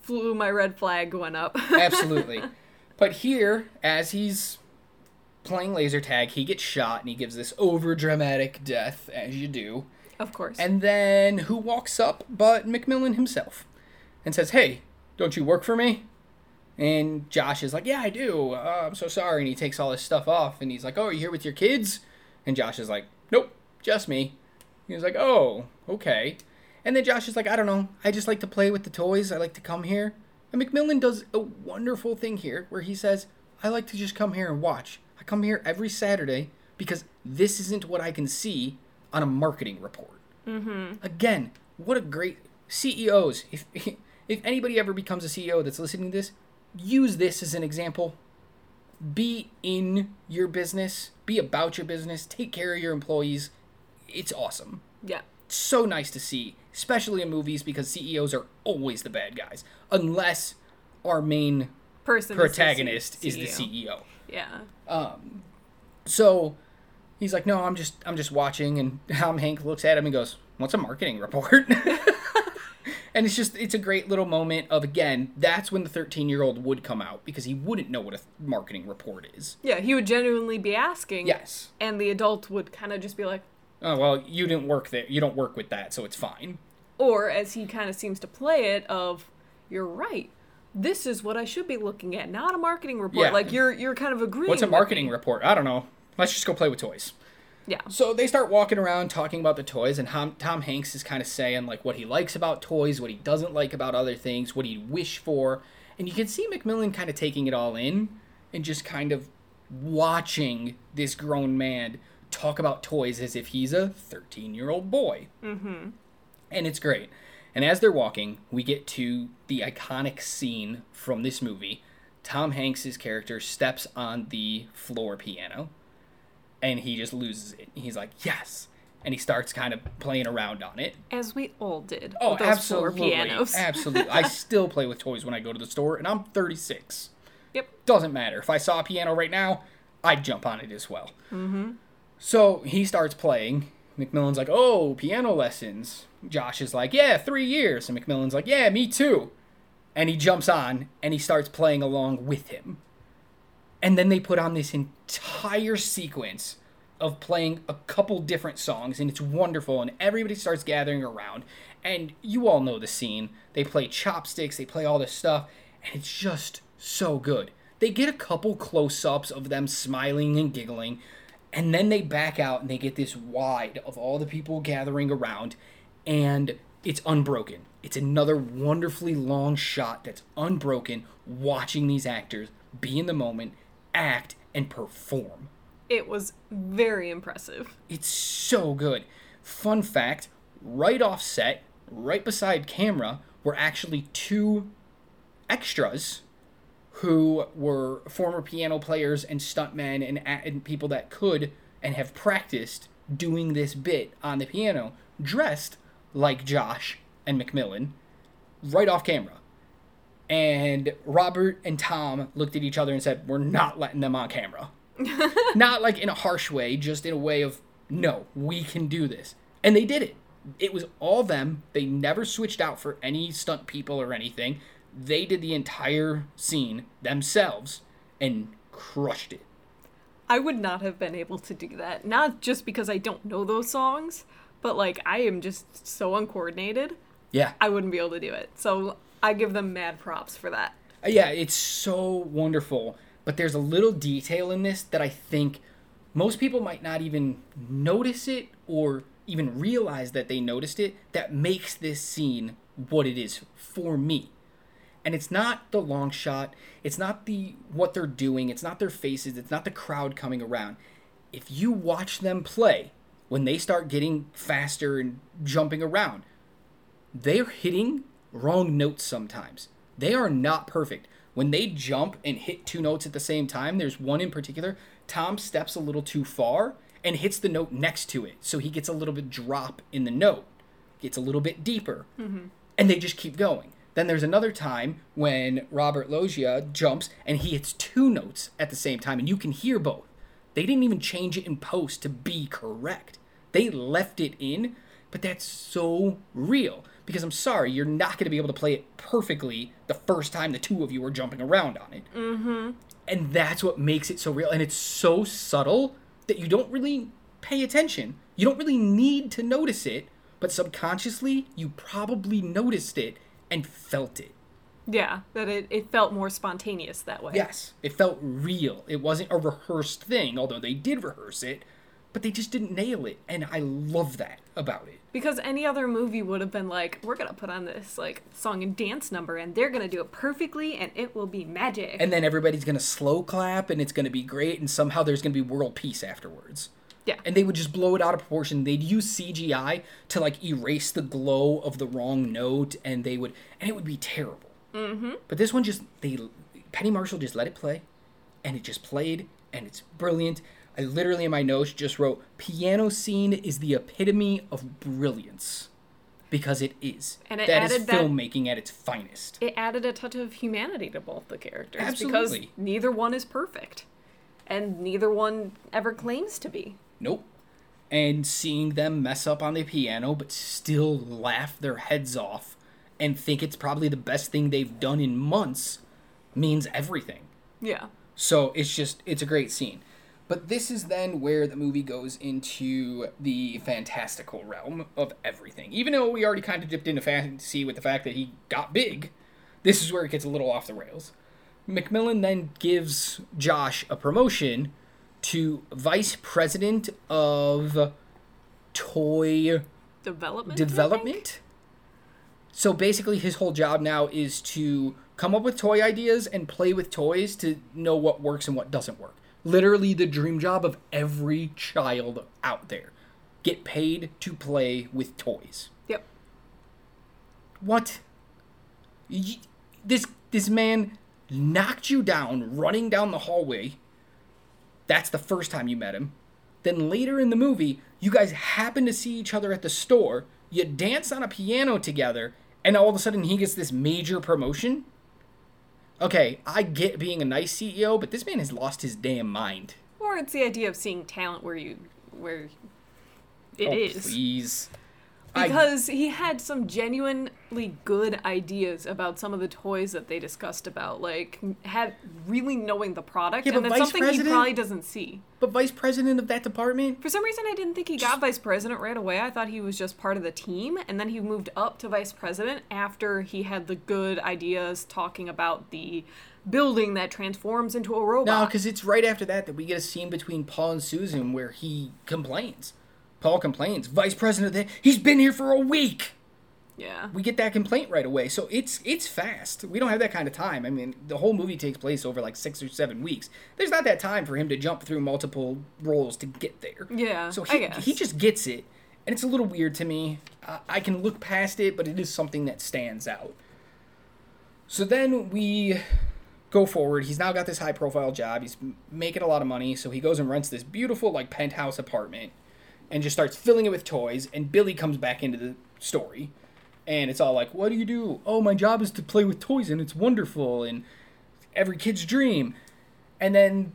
flew my red flag went up. Absolutely. But here, as he's playing laser tag, he gets shot and he gives this over dramatic death, as you do. of course. And then who walks up but McMillan himself and says, Hey, don't you work for me? And Josh is like, Yeah, I do. Uh, I'm so sorry. And he takes all his stuff off and he's like, Oh, are you here with your kids? And Josh is like, Nope, just me. He's like, Oh, okay. And then Josh is like, I don't know. I just like to play with the toys. I like to come here. And McMillan does a wonderful thing here where he says, I like to just come here and watch. I come here every Saturday because this isn't what I can see on a marketing report. Again, what a great CEOs. If if anybody ever becomes a CEO that's listening to this, use this as an example. Be in your business, be about your business, take care of your employees. It's awesome. yeah. So nice to see, especially in movies because CEOs are always the bad guys unless our main Person is the protagonist is the CEO. Yeah. Um, so he's like, "No, I'm just I'm just watching." And Tom Hank looks at him and goes, "What's a marketing report?" and it's just it's a great little moment of again, that's when the 13-year-old would come out because he wouldn't know what a marketing report is. Yeah, he would genuinely be asking. Yes. And the adult would kind of just be like, Oh, well, you didn't work there. You don't work with that, so it's fine. or as he kind of seems to play it, of, you're right. This is what I should be looking at, not a marketing report. Yeah. Like you're you're kind of agreeing. What's a marketing report? I don't know. Let's just go play with toys. Yeah. So they start walking around talking about the toys, and Tom, Tom Hanks is kind of saying like what he likes about toys, what he doesn't like about other things, what he'd wish for, and you can see McMillan kind of taking it all in and just kind of watching this grown man talk about toys as if he's a 13 year old boy. Mm-hmm. And it's great. And as they're walking, we get to the iconic scene from this movie. Tom Hanks's character steps on the floor piano and he just loses it. He's like, "Yes." And he starts kind of playing around on it. As we all did. Oh, those absolutely. pianos. Absolutely. I still play with toys when I go to the store and I'm 36. Yep. Doesn't matter. If I saw a piano right now, I'd jump on it as well. Mm-hmm. So he starts playing. McMillan's like, "Oh, piano lessons." Josh is like, "Yeah, three years." And McMillan's like, "Yeah, me too." And he jumps on and he starts playing along with him. And then they put on this entire sequence of playing a couple different songs, and it's wonderful. And everybody starts gathering around, and you all know the scene. They play chopsticks, they play all this stuff, and it's just so good. They get a couple close ups of them smiling and giggling, and then they back out and they get this wide of all the people gathering around, and it's unbroken. It's another wonderfully long shot that's unbroken, watching these actors be in the moment, act, and perform. It was very impressive. It's so good. Fun fact right off set, right beside camera, were actually two extras who were former piano players and stuntmen and, and people that could and have practiced doing this bit on the piano, dressed like Josh and McMillan right off camera. And Robert and Tom looked at each other and said, We're not letting them on camera. not like in a harsh way, just in a way of, No, we can do this. And they did it. It was all them. They never switched out for any stunt people or anything. They did the entire scene themselves and crushed it. I would not have been able to do that. Not just because I don't know those songs, but like I am just so uncoordinated. Yeah. I wouldn't be able to do it. So I give them mad props for that. Uh, yeah, it's so wonderful. But there's a little detail in this that I think most people might not even notice it or even realize that they noticed it that makes this scene what it is for me. And it's not the long shot, it's not the what they're doing, it's not their faces, it's not the crowd coming around. If you watch them play, when they start getting faster and jumping around, they're hitting wrong notes sometimes. They are not perfect. When they jump and hit two notes at the same time, there's one in particular, Tom steps a little too far and hits the note next to it. So he gets a little bit drop in the note, gets a little bit deeper, mm-hmm. and they just keep going. Then there's another time when Robert Loggia jumps and he hits two notes at the same time, and you can hear both. They didn't even change it in post to be correct. They left it in, but that's so real. Because I'm sorry, you're not going to be able to play it perfectly the first time the two of you are jumping around on it. Mm-hmm. And that's what makes it so real. And it's so subtle that you don't really pay attention. You don't really need to notice it, but subconsciously, you probably noticed it and felt it. Yeah, that it, it felt more spontaneous that way. Yes, it felt real. It wasn't a rehearsed thing, although they did rehearse it, but they just didn't nail it. And I love that about it. Because any other movie would have been like, we're gonna put on this like song and dance number and they're gonna do it perfectly and it will be magic. And then everybody's gonna slow clap and it's gonna be great, and somehow there's gonna be world peace afterwards. yeah. And they would just blow it out of proportion. They'd use CGI to like erase the glow of the wrong note, and they would, and it would be terrible. Mm-hmm. But this one just they, Penny Marshall just let it play, and it just played, and it's brilliant. I literally in my notes just wrote piano scene is the epitome of brilliance, because it is. And it that is added that- filmmaking at its finest. it added a touch of humanity to both the characters Absolutely. because neither one is perfect and neither one ever claims to be Nope. And seeing them mess up on the piano, but still laugh their heads off and think it's probably the best thing they've done in months means everything. yeah So it's just, it's a great scene. But this is then where the movie goes into the fantastical realm of everything. Even though we already kind of dipped into fantasy with the fact that he got big, this is where it gets a little off the rails. McMillan then gives Josh a promotion to vice president of toy development development. So basically, his whole job now is to come up with toy ideas and play with toys to know what works and what doesn't work. Literally, the dream job of every child out there. Get paid to play with toys. yep What? Y- This this man knocked you down running down the hallway. That's the first time you met him. Then later in the movie, you guys happen to see each other at the store. You dance on a piano together, and all of a sudden he gets this major promotion. Okay, I get being a nice CEO, but this man has lost his damn mind. or it's the idea of seeing talent where you where it oh, is. please. I- because he had some genuinely good ideas about some of the toys that they discussed about like had really knowing the product Yeah, and that's vice something president- he probably doesn't see. But vice president of that department, for some reason i didn't think he got vice president right away. I thought he was just part of the team and then he moved up to vice president after he had the good ideas talking about the building that transforms into a robot. No, because it's right after that that we get a scene between Paul and Susan where he complains. Paul complains, Vice President, of the- he's been here for a week. yeah We get that complaint right away, so it's it's fast. We don't have that kind of time. I mean, the whole movie takes place over like six or seven weeks. There's not that time for him to jump through multiple roles to get there. Yeah, So he he just gets it, and it's a little weird to me. I, I can look past it, but it is something that stands out. So then we go forward. He's now got this high profile job. He's making a lot of money, so he goes and rents this beautiful like penthouse apartment and just starts filling it with toys. And Billy comes back into the story, and it's all like, "What do you do? Oh, my job is to play with toys, and it's wonderful, and every kid's dream." And then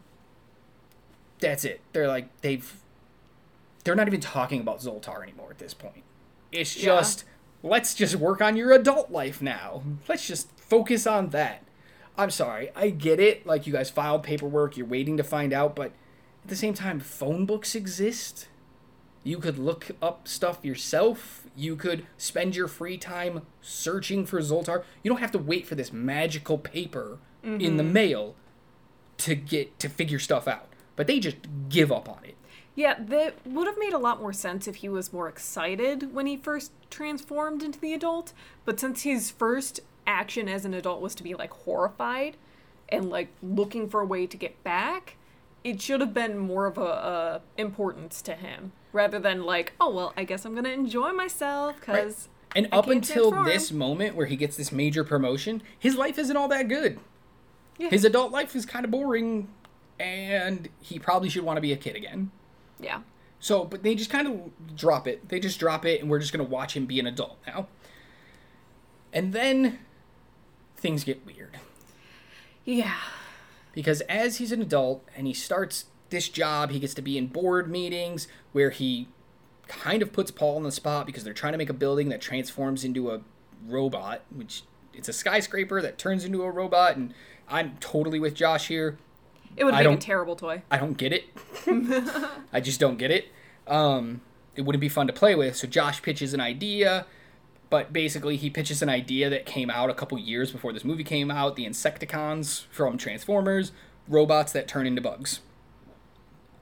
that's it. They're like they've they're not even talking about Zoltar anymore at this point. It's Yeah. just let's just work on your adult life now. Let's just focus on that. I'm sorry, I get it. Like you guys filed paperwork, you're waiting to find out, but at the same time, phone books exist. You could look up stuff yourself. You could spend your free time searching for Zoltar. You don't have to wait for this magical paper in the mm-hmm. mail to get to figure stuff out. But they just give up on it. Yeah, that would have made a lot more sense if he was more excited when he first transformed into the adult. But since his first action as an adult was to be like horrified and like looking for a way to get back, it should have been more of a, a importance to him rather than like, oh well, I guess I'm gonna enjoy myself because. And I up until this moment where he gets this major promotion, his life isn't all that good. Yeah. His adult life is kind of boring, and he probably should want to be a kid again. Yeah. So, but they just kind of drop it. They just drop it, and we're just going to watch him be an adult now. And then things get weird. Yeah. Because as he's an adult and he starts this job, he gets to be in board meetings where he kind of puts Paul on the spot because they're trying to make a building that transforms into a robot, which it's a skyscraper that turns into a robot. And I'm totally with Josh here. It would make a terrible toy. I don't get it. I just don't get it. Um, it wouldn't be fun to play with. So Josh pitches an idea, but basically he pitches an idea that came out a couple years before this movie came out. The Insecticons from Transformers, robots that turn into bugs.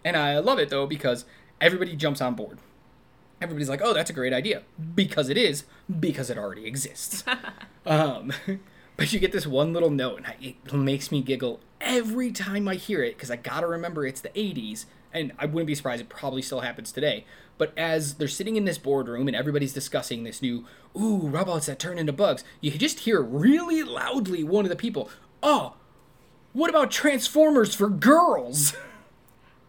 And I love it though because everybody jumps on board. Everybody's like, "Oh, that's a great idea," because it is, because it already exists. um, but you get this one little note, and I, it makes me giggle every time I hear it because I gotta remember it's the '80s, and I wouldn't be surprised it probably still happens today. But as they're sitting in this boardroom and everybody's discussing this new, ooh, robots that turn into bugs, you just hear really loudly one of the people, "Oh, what about Transformers for girls?"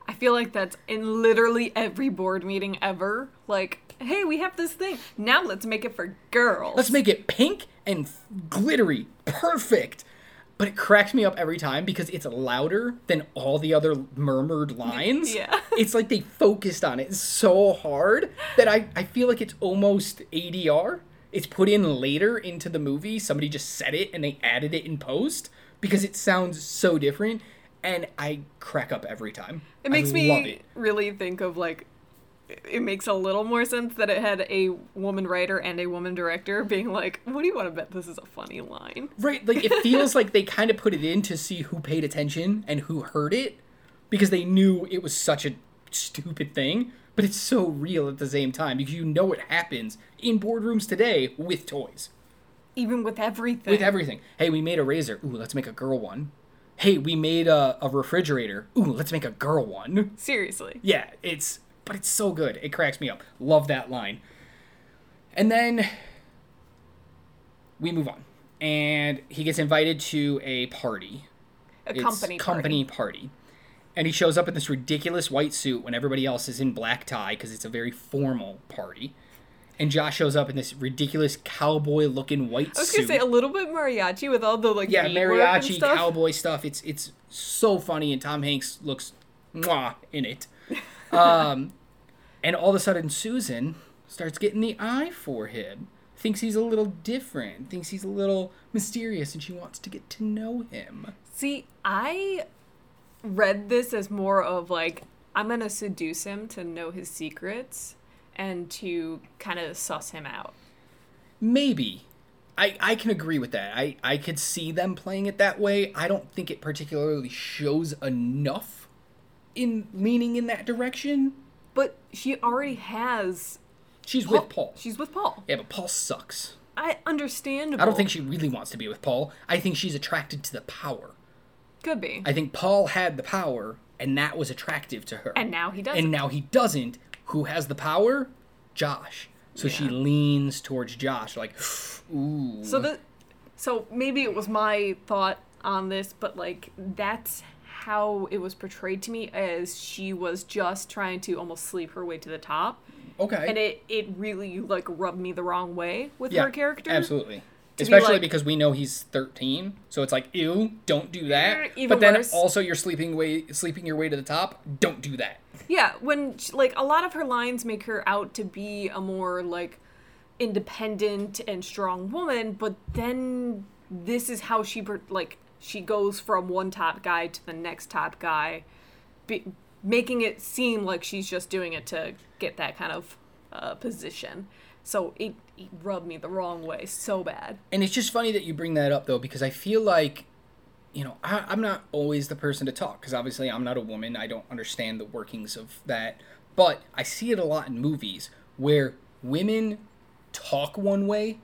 I feel like that's in literally every board meeting ever. Like, hey, we have this thing. Now let's make it for girls. Let's make it pink and f- glittery. Perfect. But it cracks me up every time because it's louder than all the other murmured lines. Yeah. It's like they focused on it so hard that I, I feel like it's almost ADR. It's put in later into the movie. Somebody just said it and they added it in post because it sounds so different. And I crack up every time. It makes I me it. really think of like it makes a little more sense that it had a woman writer and a woman director being like, "What do you want to bet this is a funny line?" Right, like it feels like they kind of put it in to see who paid attention and who heard it because they knew it was such a stupid thing, but it's so real at the same time because you know it happens in boardrooms today with toys, Even with everything. with everything. Hey, we made a razor. Ooh, let's make a girl one. Hey, we made a, a refrigerator. Ooh, let's make a girl one. Seriously. Yeah, it's but it's so good. It cracks me up. Love that line. And then we move on. And he gets invited to a party. A It's company company party. party. And he shows up in this ridiculous white suit when everybody else is in black tie because it's a very formal party. And Josh shows up in this ridiculous cowboy looking white suit. I was gonna say a little bit mariachi with all the like yeah, mariachi stuff. cowboy stuff. It's it's so funny and Tom Hanks looks mwah in it. Um, and all of a sudden Susan starts getting the eye for him. Thinks he's a little different. Thinks he's a little mysterious, and she wants to get to know him. See, I read this as more of like I'm gonna seduce him to know his secrets and to kind of suss him out. Maybe. I, I can agree with that. I, I could see them playing it that way. I don't think it particularly shows enough in leaning in that direction. But she already has. She's with Paul. She's with Paul. Yeah, but Paul sucks. I understand. I don't think she really wants to be with Paul. I think she's attracted to the power. could be. I think Paul had the power, and that was attractive to her. and now he does. And now he doesn't. Who has the power? Josh. So she leans towards Josh, like, ooh. So the so maybe it was my thought on this, but like that's how it was portrayed to me as she was just trying to almost sleep her way to the top. okay. And it it really like rubbed me the wrong way with yeah, her character. Absolutely. Be Especially like- because we know he's 13, so it's like, ew, don't do that. But then worse. also you're sleeping way sleeping your way to the top. Don't do that. Yeah, when sh- like a lot of her lines make her out to be a more like independent and strong woman, but then this is how she like she goes from one top guy to the next top guy, be- making it seem like she's just doing it to get that kind of uh, position. So it rubbed me the wrong way so bad. And it's just funny that you bring that up though, because I feel like, you know, I, I'm not always the person to talk, because obviously I'm not a woman. I don't understand the workings of that. But I see it a lot in movies where women talk one way,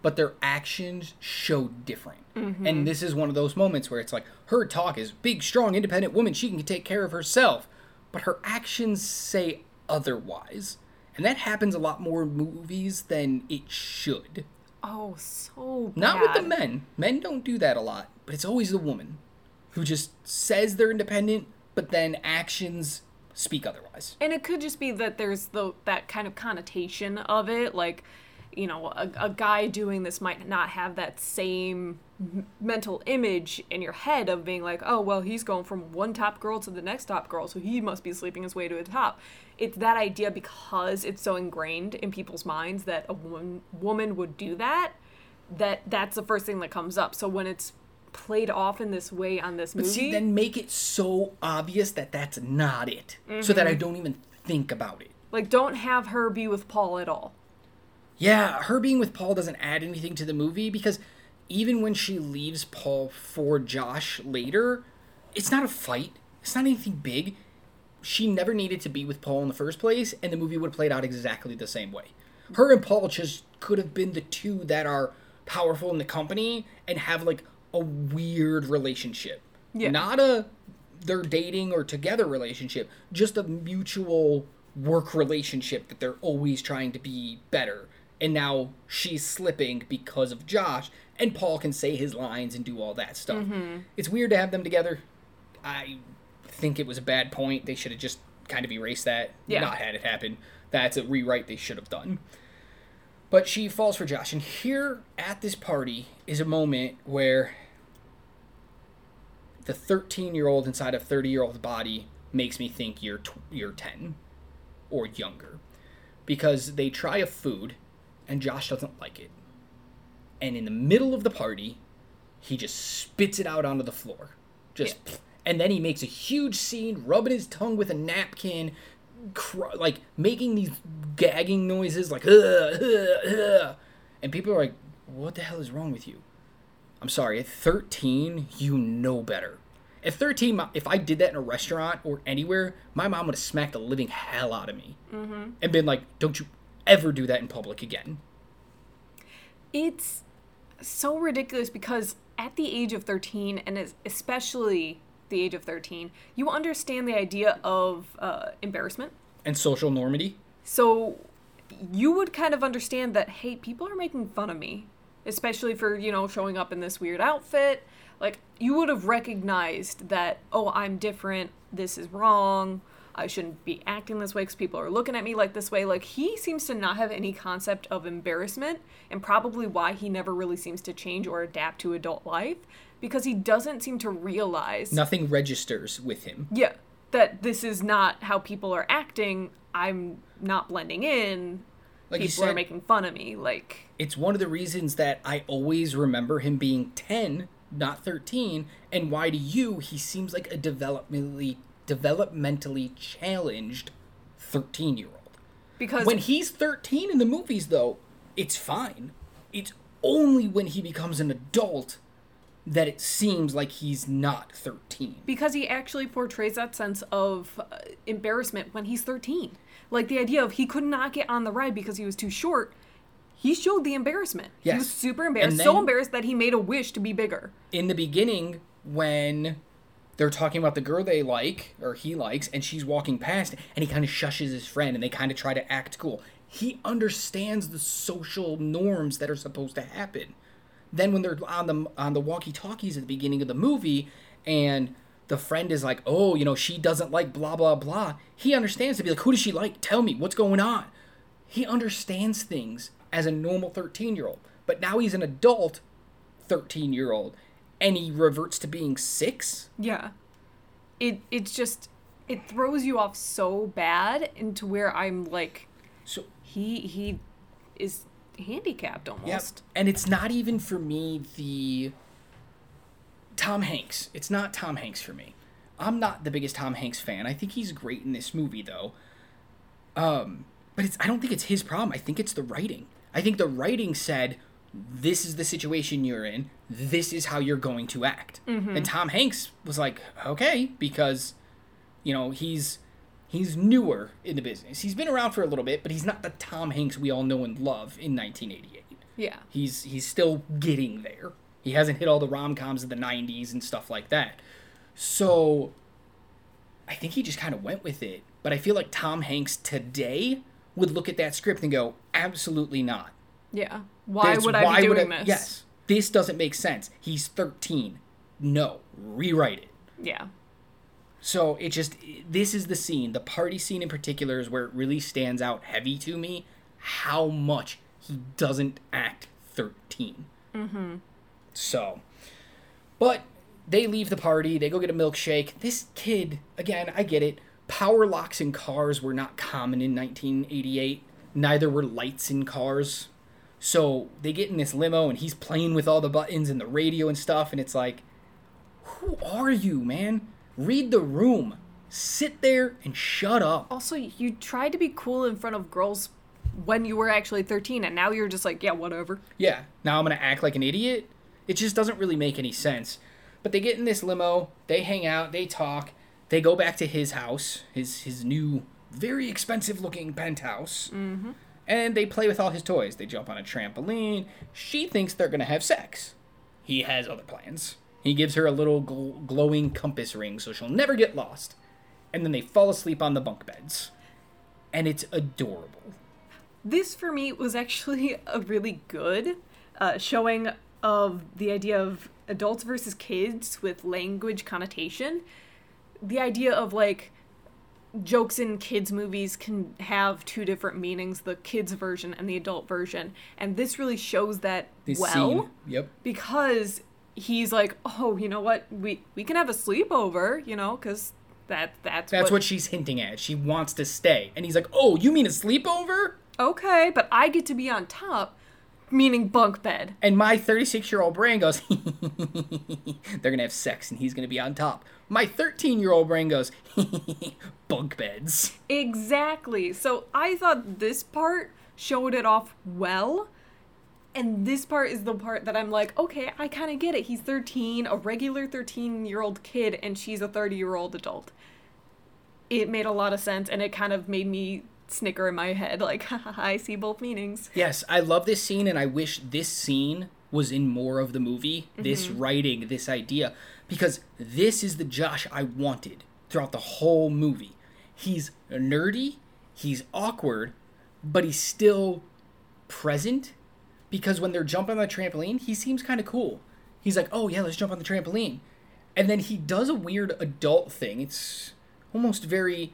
but their actions show different. Mm-hmm. And this is one of those moments where it's like her talk is big, strong, independent woman. She can take care of herself, but her actions say otherwise. And that happens a lot more in movies than it should. Oh, so bad. Not with the men. Men don't do that a lot, but it's always the woman who just says they're independent, but then actions speak otherwise. And it could just be that there's the that kind of connotation of it, like, you know, a, a guy doing this might not have that same m- mental image in your head of being like, oh, well, he's going from one top girl to the next top girl, so he must be sleeping his way to the top. It's that idea because it's so ingrained in people's minds that a woman woman would do that. That that's the first thing that comes up. So when it's played off in this way on this movie, But see, then make it so obvious that that's not it, so that I mm-hmm. don't even think about it. like, don't have her be with Paul at all. Yeah, her being with Paul doesn't add anything to the movie because even when she leaves Paul for Josh later, it's not a fight. It's not anything big. She never needed to be with Paul in the first place, and the movie would have played out exactly the same way. Her and Paul just could have been the two that are powerful in the company and have like a weird relationship. Yeah. Not a they're dating or together relationship, just a mutual work relationship that they're always trying to be better. And now she's slipping because of Josh, and Paul can say his lines and do all that stuff. Mm-hmm. It's weird to have them together. I think it was a bad point. They should have just kind of erased that, Yeah. not had it happen. That's a rewrite they should have done. But she falls for Josh, and here at this party is a moment where the 13 year old inside a 30 year old's body makes me think you're tw- you're 10 or younger because they try a food and Josh doesn't like it. And in the middle of the party, he just spits it out onto the floor. Just and then he makes a huge scene rubbing his tongue with a napkin cr- like making these gagging noises like "Ugh, ugh, ugh." and people are like what the hell is wrong with you I'm sorry, at 13, you know better. At 13, if I did that in a restaurant or anywhere, my mom would have smacked the living hell out of me mm-hmm. and been like, don't you ever do that in public again. it's so ridiculous because at the age of 13 and especially the age of 13 you understand the idea of uh, embarrassment And social normity. so you would kind of understand that hey people are making fun of me especially for you know showing up in this weird outfit like you would have recognized that oh i'm different this is wrong i shouldn't be acting this way because people are looking at me like this way like he seems to not have any concept of embarrassment and probably why he never really seems to change or adapt to adult life because he doesn't seem to realize Nothing registers with him. yeah, that this is not how people are acting. I'm not blending in. Like people are making fun of me. Like, It's one of the reasons that I always remember him being 10, not 13, and why to you he seems like a developmentally developmentally challenged 13-year-old. because When he's 13 in the movies, though, it's fine. It's only when he becomes an adult that it seems like he's not 13. because he actually portrays that sense of uh, embarrassment when he's 13. Like the idea of he could not get on the ride because he was too short. He showed the embarrassment. Yes. He was super embarrassed, And so embarrassed that he made a wish to be bigger. In the beginning, when they're talking about the girl they like, or he likes, and she's walking past, and he kind of shushes his friend, and they kind of try to act cool. He understands the social norms that are supposed to happen. Then when they're on the on the walkie-talkies at the beginning of the movie, and the friend is like, "Oh, you know, she doesn't like blah blah blah," he understands to be like, "Who does she like? Tell me what's going on." He understands things as a normal thirteen-year-old, but now he's an adult 13 year old and he reverts to being six? Yeah. It it's just it throws you off so bad into where I'm like so he he is handicapped almost. and it's not even for me the tom hanks. It's not tom hanks for me. I'm not the biggest tom hanks fan. I think he's great in this movie though. Um but it's i don't think it's his problem. I think it's the writing. I think the writing said this is the situation you're in this is how you're going to act mm-hmm. and tom hanks was like okay because you know he's he's newer in the business he's been around for a little bit but he's not the tom hanks we all know and love in 1988 Yeah. He's he's still getting there. He hasn't hit all the rom coms of the '90s and stuff like that. So I think he just kind of went with it. But I feel like Tom Hanks today would look at that script and go, absolutely not. Yeah. Why would I be doing I- this? Yes. This doesn't make sense. He's 13. No, rewrite it. Yeah. So it just this is the scene, the party scene in particular is where it really stands out heavy to me how much he doesn't act 13. Mm-hmm. So, but they leave the party, they go get a milkshake. This kid, again, I get it. Power locks in cars were not common in 1988. Neither were lights in cars. So they get in this limo and he's playing with all the buttons and the radio and stuff, and it's like, who are you, man? Read the room. Sit there and shut up. Also, you tried to be cool in front of girls when you were actually 13, and now you're just like, yeah, whatever. Yeah, now I'm gonna act like an idiot. It just doesn't really make any sense. But they get in this limo, they hang out, they talk, they go back to his house, his his new, very expensive looking penthouse, mm-hmm. And they play with all his toys. They jump on a trampoline. She thinks they're gonna have sex. He has other plans. He gives her a little gl- glowing compass ring so she'll never get lost. And then they fall asleep on the bunk beds. And it's adorable. This for me was actually a really good uh, showing of the idea of adults versus kids with language connotation. The idea of like jokes in kids movies can have two different meanings the kids version and the adult version and this really shows that This well scene, yep. because he's like oh you know what we we can have a sleepover you know because that that's That's what she's hinting at. She wants to stay. And he's like, Oh, you mean a sleepover? okay but i get to be on top meaning bunk bed And my 36 year old brain goes, They're going to have sex and he's going to be on top. My 13 year old brain goes, Bunk beds. Exactly. So I thought this part showed it off well. And this part is the part that I'm like, okay, I kind of get it. He's 13, a regular 13 year old kid, and she's a 30 year old adult. It made a lot of sense, and it kind of made me snicker in my head, like, I see both meanings. Yes, I love this scene and I wish this scene was in more of the movie. This mm-hmm. writing, this idea. Because this is the Josh I wanted throughout the whole movie. He's nerdy, he's awkward, but he's still present because when they're jumping on the trampoline, he seems kind of cool. He's like, "Oh yeah, let's jump on the trampoline," and then he does a weird adult thing. It's almost very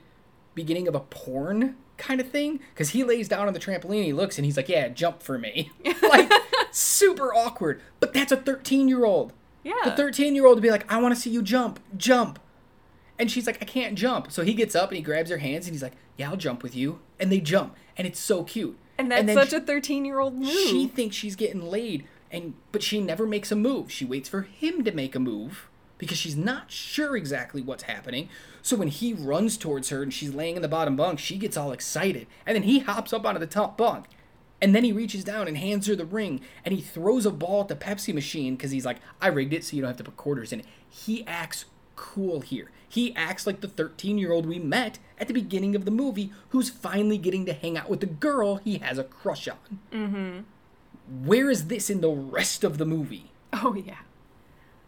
beginning of a porn kind of thing because he lays down on the trampoline, he looks, and he's like, "Yeah, jump for me," like super awkward. But that's a thirteen-year-old. Yeah. The thirteen-year-old would be like, "I want to see you jump, jump," and she's like, "I can't jump." So he gets up and he grabs her hands and he's like, "Yeah, I'll jump with you," and they jump, and it's so cute. and that's then such she- a 13 year old move. she thinks she's getting laid and but she never makes a move she waits for him to make a move because she's not sure exactly what's happening. So when he runs towards her and she's laying in the bottom bunk she gets all excited. And then he hops up onto the top bunk. And then he reaches down and hands her the ring. And he throws a ball at the pepsi machine because he's like i rigged it so you don't have to put quarters in it. He acts cool here. He acts like the 13 year old we met at the beginning of the movie who's finally getting to hang out with the girl he has a crush on. Mm-hmm. where is this in the rest of the movie? oh, yeah.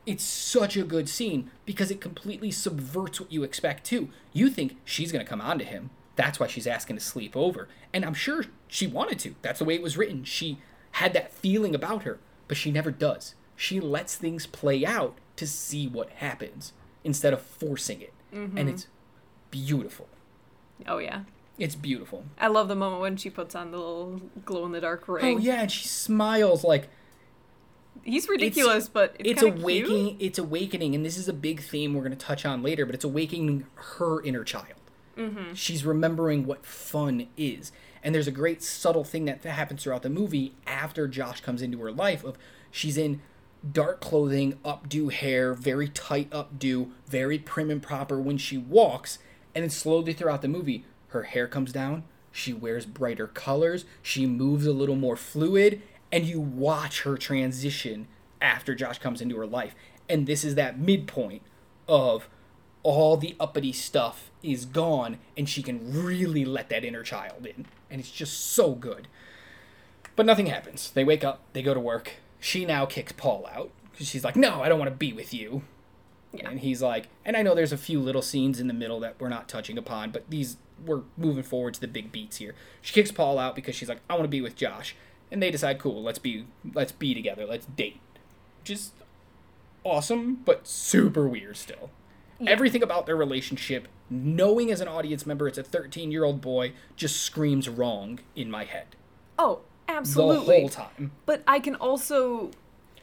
It's such a good scene because it completely subverts what you expect too. You think she's gonna come on to him. That's why she's asking to sleep over. And I'm sure she wanted to. That's the way it was written. She had that feeling about her, but she never does. She lets things play out to see what happens instead of forcing it. And mm-hmm. it's beautiful. Oh, yeah. It's beautiful. I love the moment when she puts on the little glow in the dark ring. Oh yeah, and she smiles like He's ridiculous, but it's, it's awakening cute. it's awakening and this is a big theme we're going to touch on later but it's awakening her inner child Mm-hmm. she's remembering what fun is and there's a great subtle thing that happens throughout the movie after josh comes into her life of she's in dark clothing updo hair very tight updo very prim and proper when she walks and then slowly throughout the movie her hair comes down she wears brighter colors she moves a little more fluid and you watch her transition after Josh comes into her life. And this is that midpoint of all the uppity stuff is gone and she can really let that inner child in. And it's just so good. But nothing happens. They wake up, they go to work. She now kicks Paul out because she's like, "No, I don't want to be with you." Yeah. And he's like, and I know there's a few little scenes in the middle that we're not touching upon, but these we're moving forward to the big beats here. She kicks Paul out because she's like, "I want to be with Josh," and they decide, "Cool, let's be let's be together, let's date," which is awesome, but super weird still. Everything about their relationship, knowing as an audience member it's a 13 year old boy, just screams wrong in my head Oh, absolutely. the whole time. But I can also,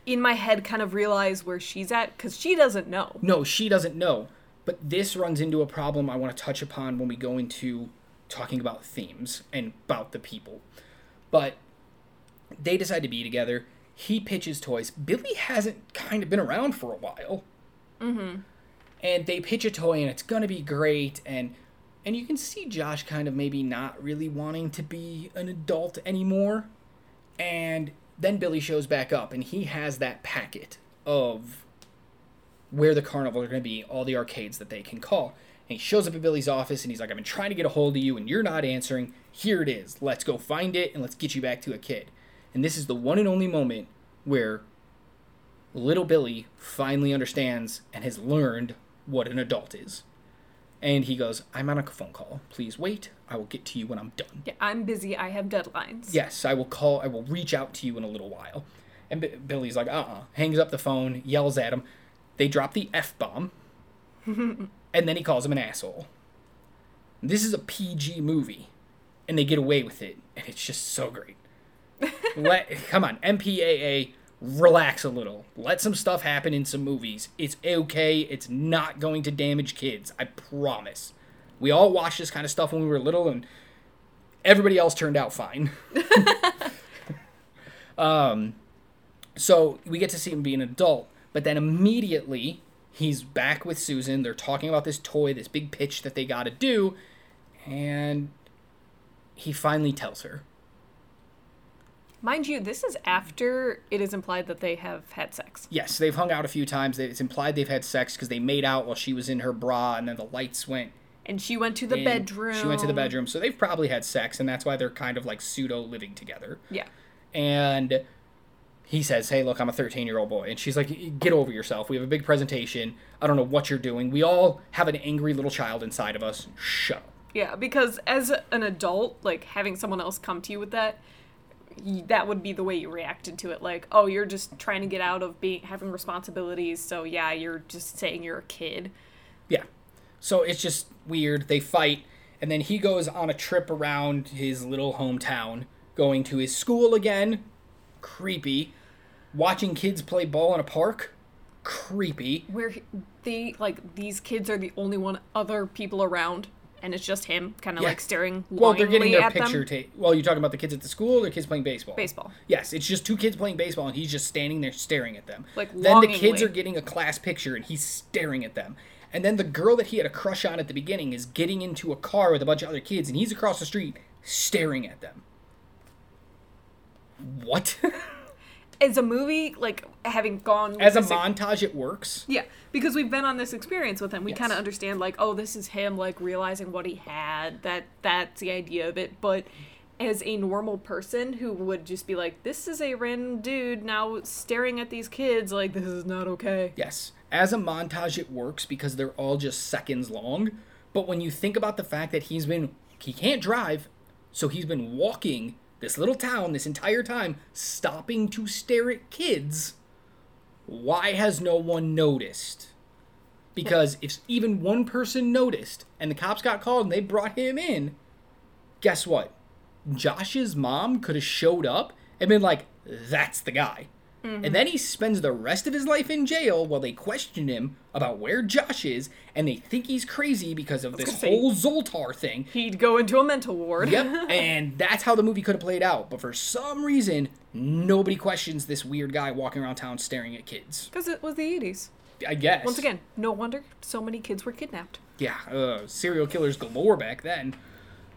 in my head, kind of realize where she's at because she doesn't know. No, she doesn't know. But this runs into a problem I want to touch upon when we go into talking about themes and about the people. But they decide to be together. He pitches toys. Billy hasn't kind of been around for a while. Mm-hmm. And they pitch a toy, and it's gonna be great. And and you can see Josh kind of maybe not really wanting to be an adult anymore. And then Billy shows back up, and he has that packet of where the carnival are going to be, all the arcades that they can call. And he shows up at Billy's office and he's like, I've been trying to get a hold of you and you're not answering. Here it is. Let's go find it and let's get you back to a kid. And this is the one and only moment where little Billy finally understands and has learned what an adult is. And he goes, I'm on a phone call. Please wait. I will get to you when I'm done. Yeah, I'm busy. I have deadlines. Yes, I will call. I will reach out to you in a little while. And B- Billy's like, uh uh Hangs up the phone, yells at him. They drop the F bomb. and then he calls him an asshole. This is a PG movie. And they get away with it. And it's just so great. Let Come on, MPAA, relax a little. Let some stuff happen in some movies. It's okay. It's not going to damage kids. I promise. We all watched this kind of stuff when we were little, and everybody else turned out fine. um, so we get to see him be an adult, but then immediately he's back with Susan. They're talking about this toy, this big pitch that they got to do, and he finally tells her. Mind you, this is after it is implied that they have had sex. Yes, they've hung out a few times. It's implied they've had sex because they made out while she was in her bra, and then the lights went. And she went to the in. bedroom. She went to the bedroom, so they've probably had sex, and that's why they're kind of like pseudo living together. Yeah. and he says, "Hey, look, I'm a 13 year old boy," and she's like, "Get over yourself. We have a big presentation. I don't know what you're doing. We all have an angry little child inside of us. Shut up." Yeah, because as an adult, like having someone else come to you with that, that would be the way you reacted to it. Like, oh, you're just trying to get out of being having responsibilities, so yeah, you're just saying you're a kid. Yeah. So it's just weird. They fight, and then he goes on a trip around his little hometown, going to his school again. Creepy. Watching kids play ball in a park. Creepy. Where they like these kids are the only one other people around, and it's just him, kind of Yeah. like staring. Well, they're getting longingly their picture tape. Well, you're talking about the kids at the school or kids playing baseball? Baseball. Yes, it's just two kids playing baseball, and he's just standing there staring at them. Like, then the kids are getting a class picture, and he's staring at them. And then the girl that he had a crush on at the beginning is getting into a car with a bunch of other kids, and he's across the street staring at them. What? As a movie, like having gone As a this- montage, it works. Yeah, because we've been on this experience with him. We Yes. kind of understand like, oh, this is him like realizing what he had. That that's the idea of it. But as a normal person who would just be like, this is a random dude now staring at these kids, like this is not okay. Yes. As a montage, it works because they're all just seconds long. But when you think about the fact that he's been, he can't drive, so he's been walking this little town this entire time, stopping to stare at kids, why has no one noticed? Because if even one person noticed and the cops got called and they brought him in, guess what? Josh's mom could have showed up and been like, that's the guy. And then he spends the rest of his life in jail while they question him about where Josh is, and they think he's crazy because of this whole Zoltar thing. He'd go into a mental ward. Yep, and that's how the movie could have played out. But for some reason, nobody questions this weird guy walking around town staring at kids. Because it was the 80s. I guess. Once again, no wonder so many kids were kidnapped. yeah, uh, serial killers galore back then.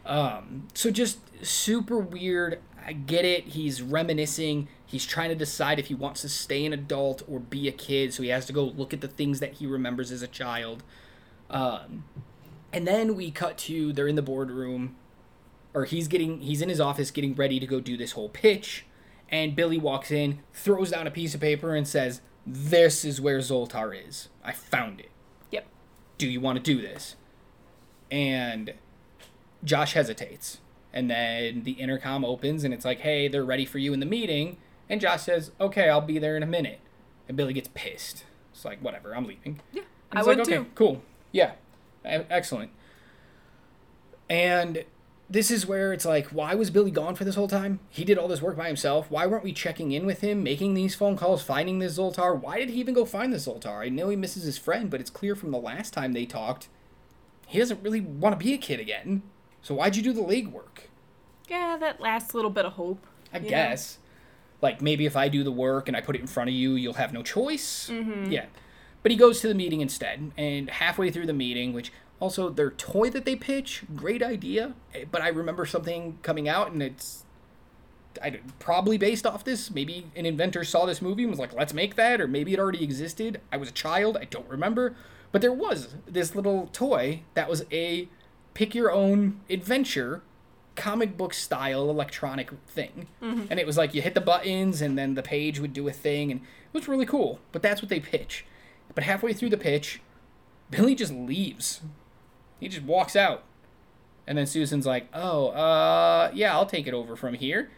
Um, so just super weird. I get it. He's reminiscing. He's trying to decide if he wants to stay an adult or be a kid. So he has to go look at the things that he remembers as a child. Um, and then we cut to they're in the boardroom. or he's getting he's in his office getting ready to go do this whole pitch, and Billy walks in, throws down a piece of paper, and says, "This is where Zoltar is. I found it. Yep. Do you want to do this?" And Josh hesitates, and then the intercom opens, and it's like, "Hey, they're ready for you in the meeting." And Josh says, "Okay, I'll be there in a minute." And Billy gets pissed. It's like, "Whatever, I'm leaving." Yeah. And I would like, too. okay, cool. Yeah. Excellent. And this is where it's like, why was Billy gone for this whole time? He did all this work by himself. Why weren't we checking in with him, making these phone calls, finding this Zoltar? Why did he even go find this Zoltar? I know he misses his friend, but it's clear from the last time they talked, he doesn't really want to be a kid again. So why'd you do the legwork? Yeah, that last little bit of hope. I guess. know? Like maybe if I do the work and I put it in front of you, you'll have no choice. Mm-hmm. Yeah. But he goes to the meeting instead, and halfway through the meeting, which also their toy that they pitch, great idea. eh, But I remember something coming out, and it's I, probably based off this. Maybe an inventor saw this movie and was like, "Let's make that," or maybe it already existed. I was a child, I don't remember, but there was this little toy that was a pick your own adventure comic book style electronic thing. And it was like you hit the buttons and then the page would do a thing and it was really cool. But that's what they pitch. But halfway through the pitch, Billy just leaves. He just walks out. And then Susan's like, "Oh, uh yeah, I'll take it over from here."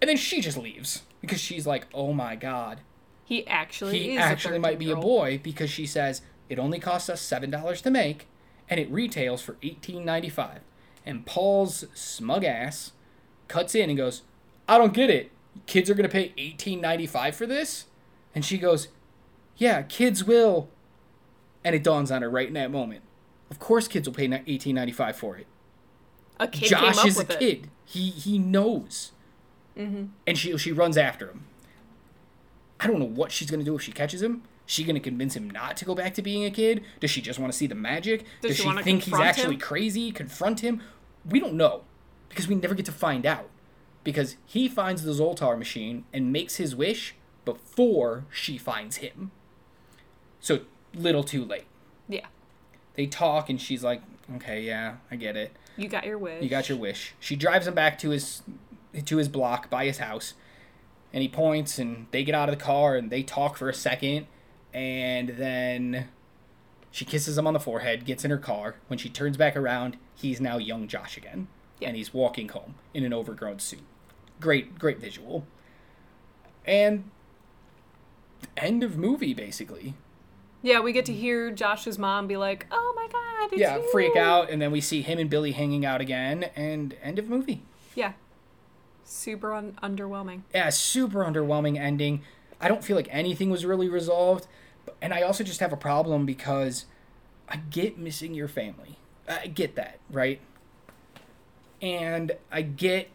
And then she just leaves because she's like, "Oh my god. He actually He is actually might be a boy because she says it only costs us $7 to make and it retails for $18.95." And Paul's smug ass cuts in and goes, I don't get it. Kids are going to pay $18.95 for this? And she goes, Yeah, kids will. And it dawns on her right in that moment. Of course, kids will pay $18.95 for it. A kid Josh is a with it. kid. He he knows. Mm-hmm. And she she runs after him. I don't know what she's gonna do if she catches him. She gonna convince him not to go back to being a kid? Does she just want to see the magic? Does Does, she she think he's actually him? crazy? Confront him? We don't know because we never get to find out. Because he finds the Zoltar machine and makes his wish before she finds him. So little too late. Yeah. They talk and she's like, "Okay, yeah, I get it." You got your wish. You got your wish. She drives him back to his to his block by his house, and he points, and they get out of the car and they talk for a second, and then she kisses him on the forehead, gets in her car. When she turns back around, he's now young Josh again, Yeah. and he's walking home in an overgrown suit. Great, great visual. And end of movie basically. Yeah, we get to hear Josh's mom be like, "Oh my god, yeah, you." freak out, and then we see him and Billy hanging out again, and end of movie. Yeah. Super un- underwhelming. yeah, super underwhelming ending. I don't feel like anything was really resolved, and I also just have a problem because I get missing your family. I get that, right? And I get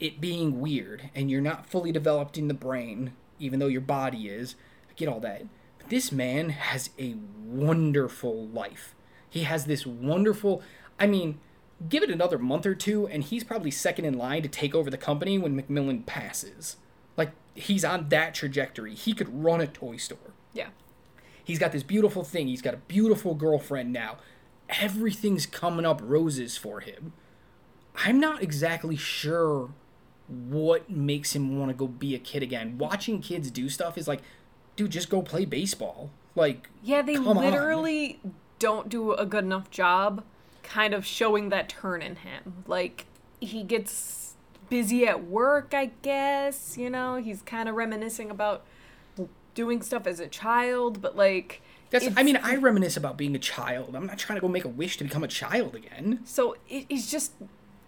it being weird and you're not fully developed in the brain, even though your body is. I get all that. But this man has a wonderful life. He has this wonderful. I mean, give it another month or two, and he's probably second in line to take over the company when MacMillan passes. He's on that trajectory. He could run a toy store. Yeah. He's got this beautiful thing. He's got a beautiful girlfriend now. Everything's coming up roses for him. I'm not exactly sure what makes him want to go be a kid again. Watching kids do stuff is like, dude, just go play baseball. Like, Yeah, they come on. literally don't do a good enough job kind of showing that turn in him. Like he gets busy at work, I guess, you know, he's kind of reminiscing about doing stuff as a child, but like That's. I mean, I reminisce about being a child. I'm not trying to go make a wish to become a child again. So it, it's just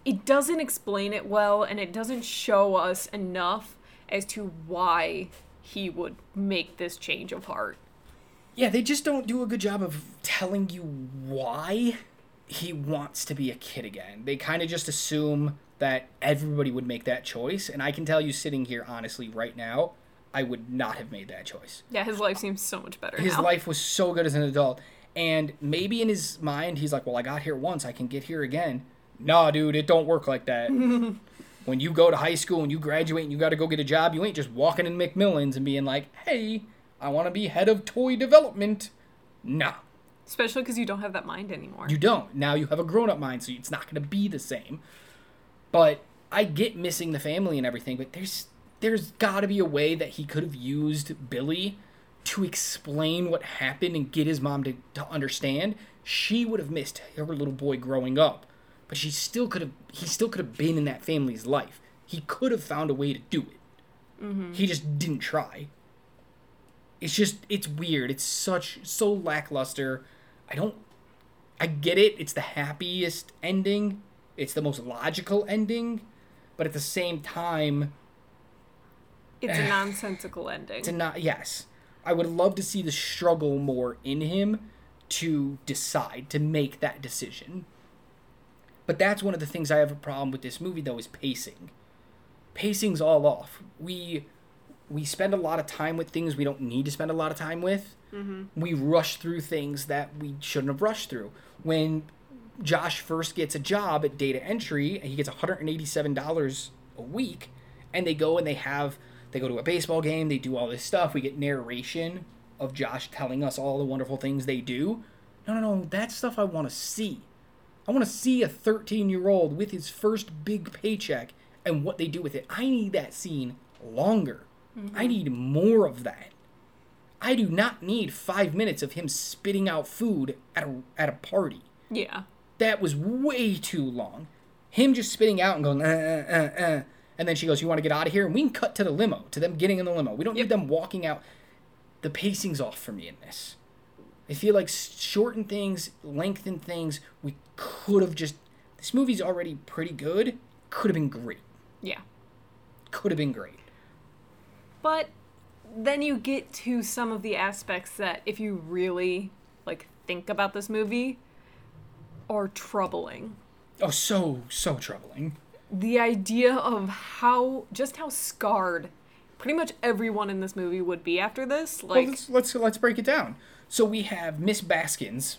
it doesn't explain it well and it doesn't show us enough as to why he would make this change of heart. Yeah, they just don't do a good job of telling you why he wants to be a kid again. They kind of just assume that everybody would make that choice, and I can tell you sitting here honestly right now, I would not have made that choice. Yeah, his life seems so much better His now. life was so good as an adult, and maybe in his mind he's like, "Well, I got here once, I can get here again." Nah, dude, it don't work like that. when you go to high school and you graduate and you got to go get a job, you ain't just walking in MacMillan's and being like, "Hey, I want to be head of toy development." Nah, Especially because you don't have that mind anymore. you don't. Now you have a grown-up mind, so it's not going to be the same. But I get missing the family and everything, but there's there's got to be a way that he could have used Billy to explain what happened and get his mom to, to understand. She would have missed her little boy growing up, but she still could have he still could have been in that family's life. He could have found a way to do it. Mm-hmm. He just didn't try. It's just it's weird. It's such so lackluster. I don't I get it. It's the happiest ending. It's the most logical ending, but at the same time, It's a nonsensical ending. it's a not yes. I would love to see the struggle more in him to decide to make that decision. But that's one of the things I have a problem with this movie though is pacing. Pacing's all off. We we spend a lot of time with things we don't need to spend a lot of time with. Mm-hmm. We rush through things that we shouldn't have rushed through. When Josh first gets a job at data entry and he gets $187 a week and they go and they have they go to a baseball game, they do all this stuff, we get narration of Josh telling us all the wonderful things they do. No, no, no, that's stuff I want to see. I want to see a 13 year old with his first big paycheck and what they do with it. I need that scene longer. I mm-hmm. need more of that. I do not need five minutes of him spitting out food at a, at a party. yeah. That was way too long. Him just spitting out and going, uh, uh, uh, uh. And then she goes, You want to get out of here? And we can cut to the limo, to them getting in the limo. We don't Yep. need them walking out. The pacing's off for me in this. I feel like shorten things, lengthen things. We could have just. This movie's already pretty good. Could have been great. Yeah. Could have been great. But then you get to some of the aspects that if you really like think about this movie are troubling. Oh, so, so troubling. The idea of how just how scarred pretty much everyone in this movie would be after this, Well, like let's, let's let's break it down. So we have Miss Baskins,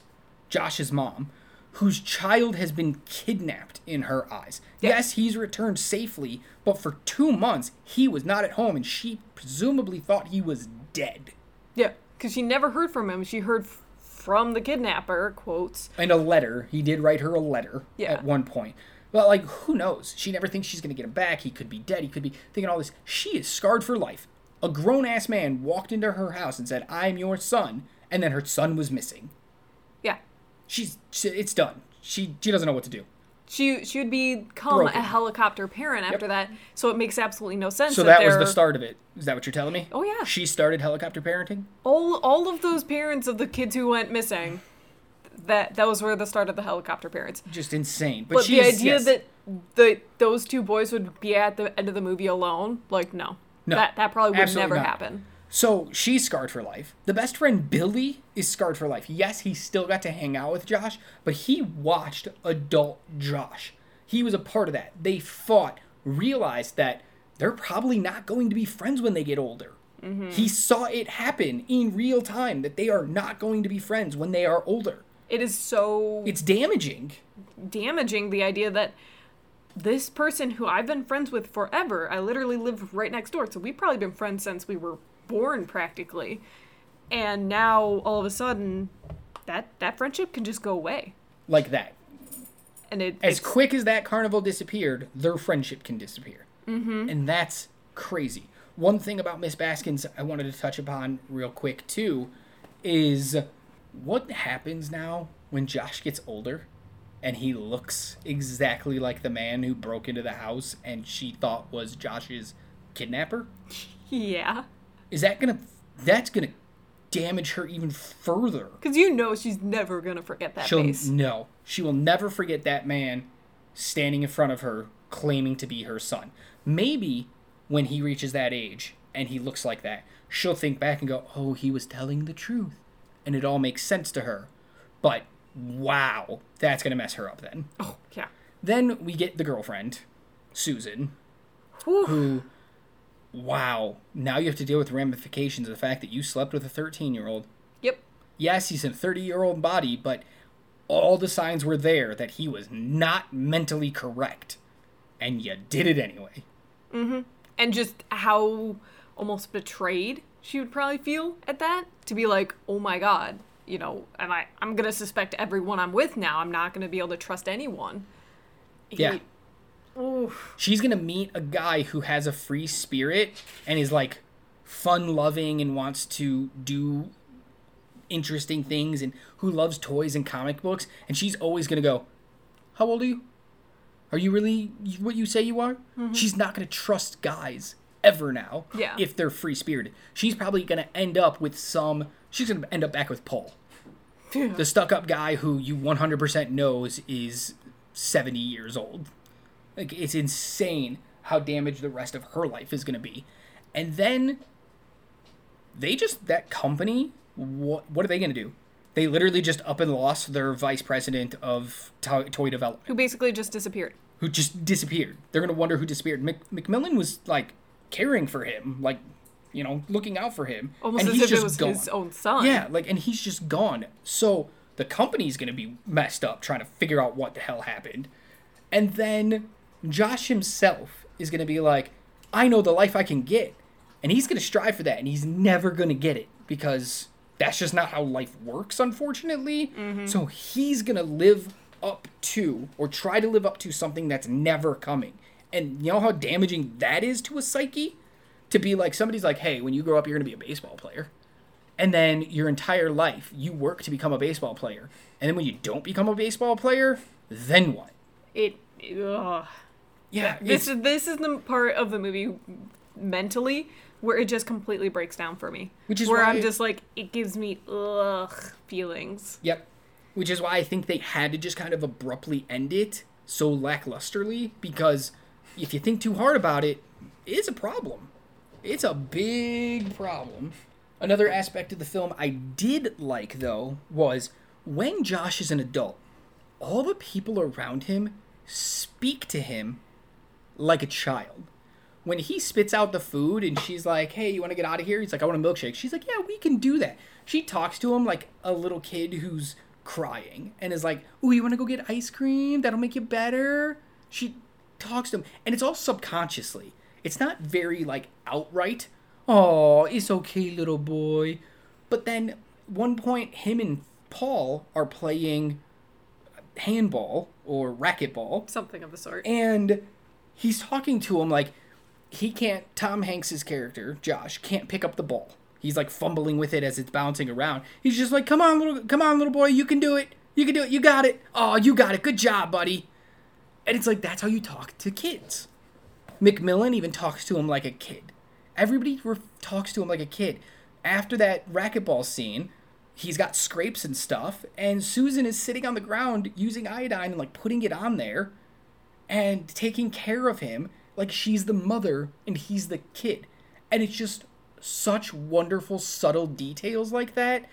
Josh's mom, whose child has been kidnapped in her eyes. Yeah. Yes, he's returned safely, but for two months he was not at home, and she presumably thought he was dead. yeah, cuz she never heard from him. She heard from the kidnapper, quotes. And a letter. He did write her a letter Yeah. at one point. But like, who knows? She never thinks she's gonna get him back. He could be dead. He could be thinking all this. She is scarred for life. A grown ass man walked into her house and said, "I'm your son," and then her son was missing. Yeah. she's she, it's done. She she doesn't know what to do. She she would become Broken. a helicopter parent after that, so it makes absolutely no sense. So that was the start of it. Is that what you're telling me? Oh, yeah. She started helicopter parenting. all all of those parents of the kids who went missing that that was where the start of the helicopter parents Just insane. But, but the idea yes. that the those two boys would be at the end of the movie alone like no, No, that that probably would never not. happen So she's scarred for life. The best friend Billy is scarred for life. Yes, he still got to hang out with Josh, but he watched adult Josh. He was a part of that. They fought, realized that they're probably not going to be friends when they get older. Mm-hmm. He saw it happen in real time that they are not going to be friends when they are older. it is so It's damaging. damaging the idea that this person who I've been friends with forever, I literally live right next door, so we've probably been friends since we were born practically. And now all of a sudden that that friendship can just go away. Like that. And it as quick as that carnival disappeared, their friendship can disappear. Mm-hmm. And that's crazy. One thing about Miss Baskins I wanted to touch upon real quick too is what happens now when Josh gets older and he looks exactly like the man who broke into the house and she thought was Josh's kidnapper? yeah. Is that gonna that's gonna damage her even further? Because you know she's never gonna forget that She'll face. no. She will never forget that man standing in front of her claiming to be her son. Maybe when he reaches that age and he looks like that, she'll think back and go, "Oh, he was telling the truth." And it all makes sense to her. But wow, that's going to mess her up then. Oh yeah. Then we get the girlfriend, Susan, who wow, now you have to deal with ramifications of the fact that you slept with a 13-year-old Yep. yes, he's a 30 year old body, but all the signs were there that he was not mentally correct. And you did it anyway. Mm hmm. And just how almost betrayed she would probably feel at that to be like, oh my god, you know, am I? I'm gonna suspect everyone I'm with now. I'm not gonna be able to trust anyone. He- Yeah. Oof. She's gonna meet a guy who has a free spirit and is like fun loving and wants to do interesting things and who loves toys and comic books. And she's always gonna go, How old are you? Are you really what you say you are? Mm-hmm. She's not gonna trust guys ever now. Yeah. If they're free spirited. She's probably gonna end up with some she's gonna end up back with Paul. The stuck up guy who you 100% knows is 70 years old. Like it's insane how damaged the rest of her life is going to be. And then they just that company what what are they going to do? They literally just up and lost their vice president of to- toy development Who basically just disappeared. who just disappeared. They're going to wonder who disappeared. Mc- MacMillan was like caring for him, like you know, looking out for him. Almost and as he's if it just was gone. his own son. Yeah, like, and he's just gone. So the company's gonna be messed up trying to figure out what the hell happened, and then Josh himself is gonna be like, "I know the life I can get," and he's gonna strive for that, and he's never gonna get it because that's just not how life works, unfortunately. Mm-hmm. So he's gonna live up to or try to live up to something that's never coming, and you know how damaging that is to a psyche. To be like somebody's like, hey, when you grow up, you're gonna be a baseball player and then your entire life you work to become a baseball player and then when you don't become a baseball player then what It. Ugh. Yeah This is this is the part of the movie mentally where it just completely breaks down for me. Which is where I'm just like it gives me ugh feelings. yep which is why i think they had to just kind of abruptly end it so lacklusterly because if you think too hard about it it's a problem it's a big problem another aspect of the film i did like though was when josh is an adult all the people around him speak to him like a child. When he spits out the food and she's like, "Hey, you want to get out of here?" He's like, "I want a milkshake." She's like, "Yeah, we can do that." She talks to him like a little kid who's crying and is like, "Oh, you want to go get ice cream? That'll make you better." She talks to him, and it's all subconsciously. It's not very like outright. Oh, it's okay, little boy. But then one point, him and Paul are playing handball or racquetball Something of the sort. and he's talking to him like he can't tom hanks's character josh can't pick up the ball. He's like fumbling with it as it's bouncing around. He's just like come on little come on little boy you can do it. You can do it. You got it. Oh you got it. Good job buddy. And it's like that's how you talk to kids. MacMillan even talks to him like a kid. Everybody re- talks to him like a kid. After that racquetball scene he's got scrapes and stuff and susan is sitting on the ground using iodine and like putting it on there and taking care of him like she's the mother and he's the kid. And it's just such wonderful, subtle details like that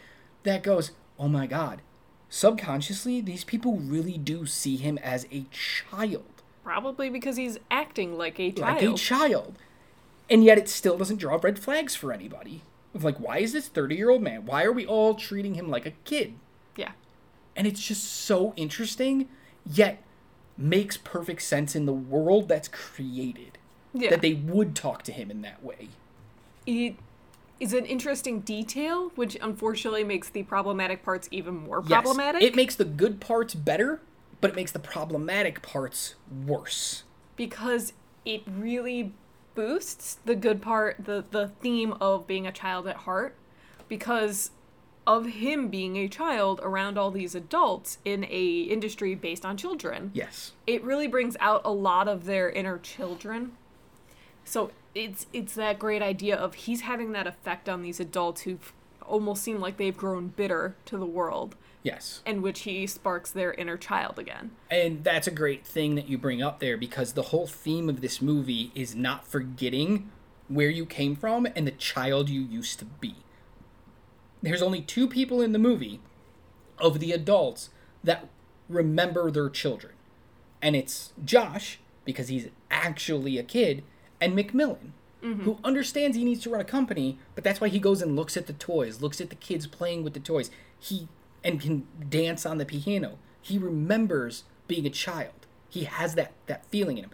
that goes, oh my god. Subconsciously, these people really do see him as a child. Probably because he's acting like a child. Like a child. And yet it still doesn't draw red flags for anybody. Of like, why is this 30 year old man? Why are we all treating him like a kid? yeah. and it's just so interesting yet makes perfect sense in the world that's created Yeah. that they would talk to him in that way it is an interesting detail, which unfortunately makes the problematic parts even more problematic. Yes, it makes the good parts better but it makes the problematic parts worse because it really boosts the good part, the the theme of being a child at heart, because of him being a child around all these adults in a industry based on children. yes It really brings out a lot of their inner children. So it's it's that great idea of he's having that effect on these adults who almost seem like they've grown bitter to the world, yes in which he sparks their inner child again. and that's a great thing that you bring up there because the whole theme of this movie is not forgetting where you came from and the child you used to be there's only two people in the movie of the adults that remember their children. And it's Josh, because he's actually a kid, and MacMillan, mm-hmm. who understands he needs to run a company, but that's why he goes and looks at the toys, looks at the kids playing with the toys. He and can dance on the piano. He remembers being a child. He has that that feeling in him.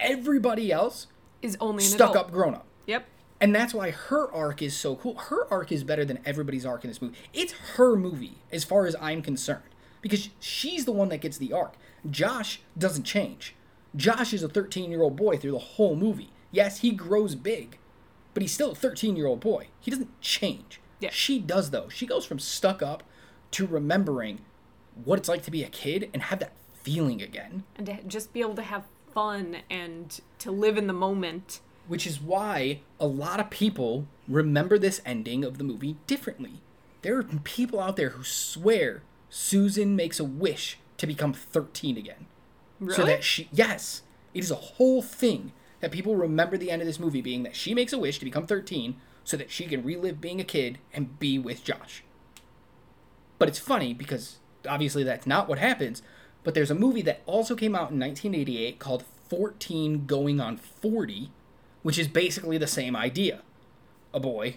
Everybody else Is only an stuck adult. up grown up. Yep. And that's why her arc is so cool. Her arc is better than everybody's arc in this movie. It's her movie, as far as I'm concerned, because she's the one that gets the arc. Josh doesn't change. Josh is a 13 year old boy through the whole movie. Yes, he grows big, but he's still a 13 year old boy. He doesn't change. Yeah. She does, though. She goes from stuck up to remembering what it's like to be a kid and have that feeling again. and to just be able to have fun and to live in the moment. Which is why a lot of people remember this ending of the movie differently. There are people out there who swear Susan makes a wish to become 13 again. Really? So that she, yes, it is a whole thing that people remember the end of this movie being that she makes a wish to become 13 so that she can relive being a kid and be with Josh. But it's funny because obviously that's not what happens. But there's a movie that also came out in 1988 called 14 Going on 40, which is basically the same idea. A boy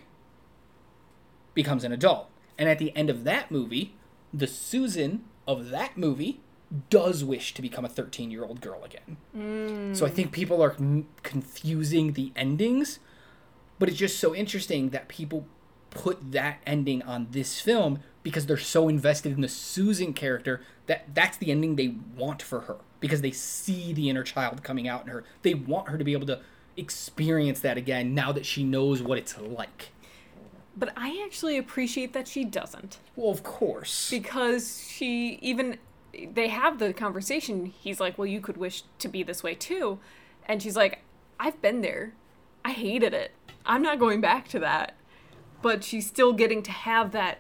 becomes an adult. And at the end of that movie, the Susan of that movie does wish to become a 13 year old girl again. Mm. So I think people are m- confusing the endings, but it's just so interesting that people put that ending on this film because they're so invested in the Susan character that that's the ending they want for her because they see the inner child coming out in her. They want her to be able to experience that again now that she knows what it's like. But I actually appreciate that she doesn't. Well, of course. because she even they have the conversation. He's like well you could wish to be this way too. And she's like i've been there. I hated it. I'm not going back to that. But she's still getting to have that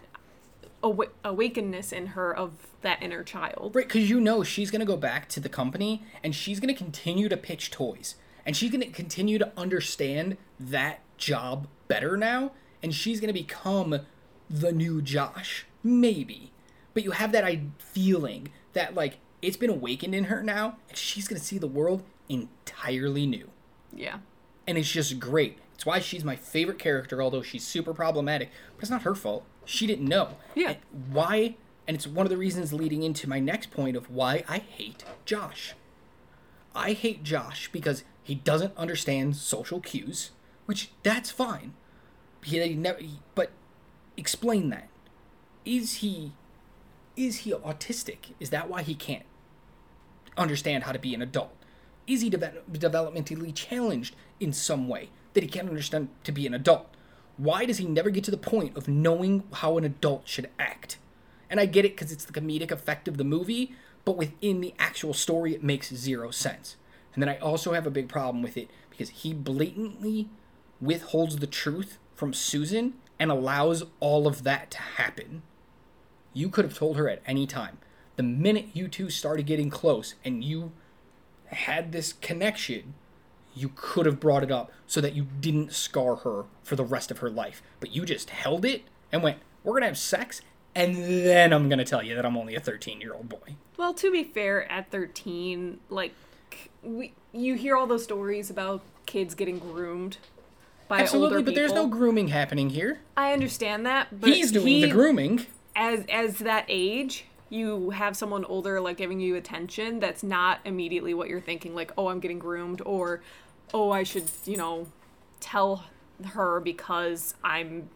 awa- awakenness in her of that inner child. Right, because you know she's gonna go back to the company and she's gonna continue to pitch toys, and she's gonna continue to understand that job better now, and she's gonna become the new Josh, maybe. But you have that I feeling that like it's been awakened in her now, and she's gonna see the world entirely new, yeah and it's just great. It's why she's my favorite character, although she's super problematic. But it's not her fault. She didn't know. Yeah. And why? And it's one of the reasons leading into my next point of why I hate Josh. I hate Josh because he doesn't understand social cues, which that's fine. He never. he- but explain that. Is he? Is he autistic? Is that why he can't understand how to be an adult? Is he deve- developmentally challenged in some way that he can't understand to be an adult? Why does he never get to the point of knowing how an adult should act? And I get it because it's the comedic effect of the movie, but within the actual story, it makes zero sense. And then I also have a big problem with it because he blatantly withholds the truth from Susan and allows all of that to happen. You could have told her at any time. The minute you two started getting close and you had this connection, you could have brought it up so that you didn't scar her for the rest of her life. But you just held it and went, We're going to have sex, and then I'm going to tell you that I'm only a 13 year old boy. well to be fair at 13 like we you hear all those stories about kids getting groomed by Absolutely, but there's no grooming happening here. i understand that but He's doing he- the grooming. as as that age you have someone older like giving you attention that's not immediately what you're thinking like oh i'm getting groomed or oh i should you know tell her because i'm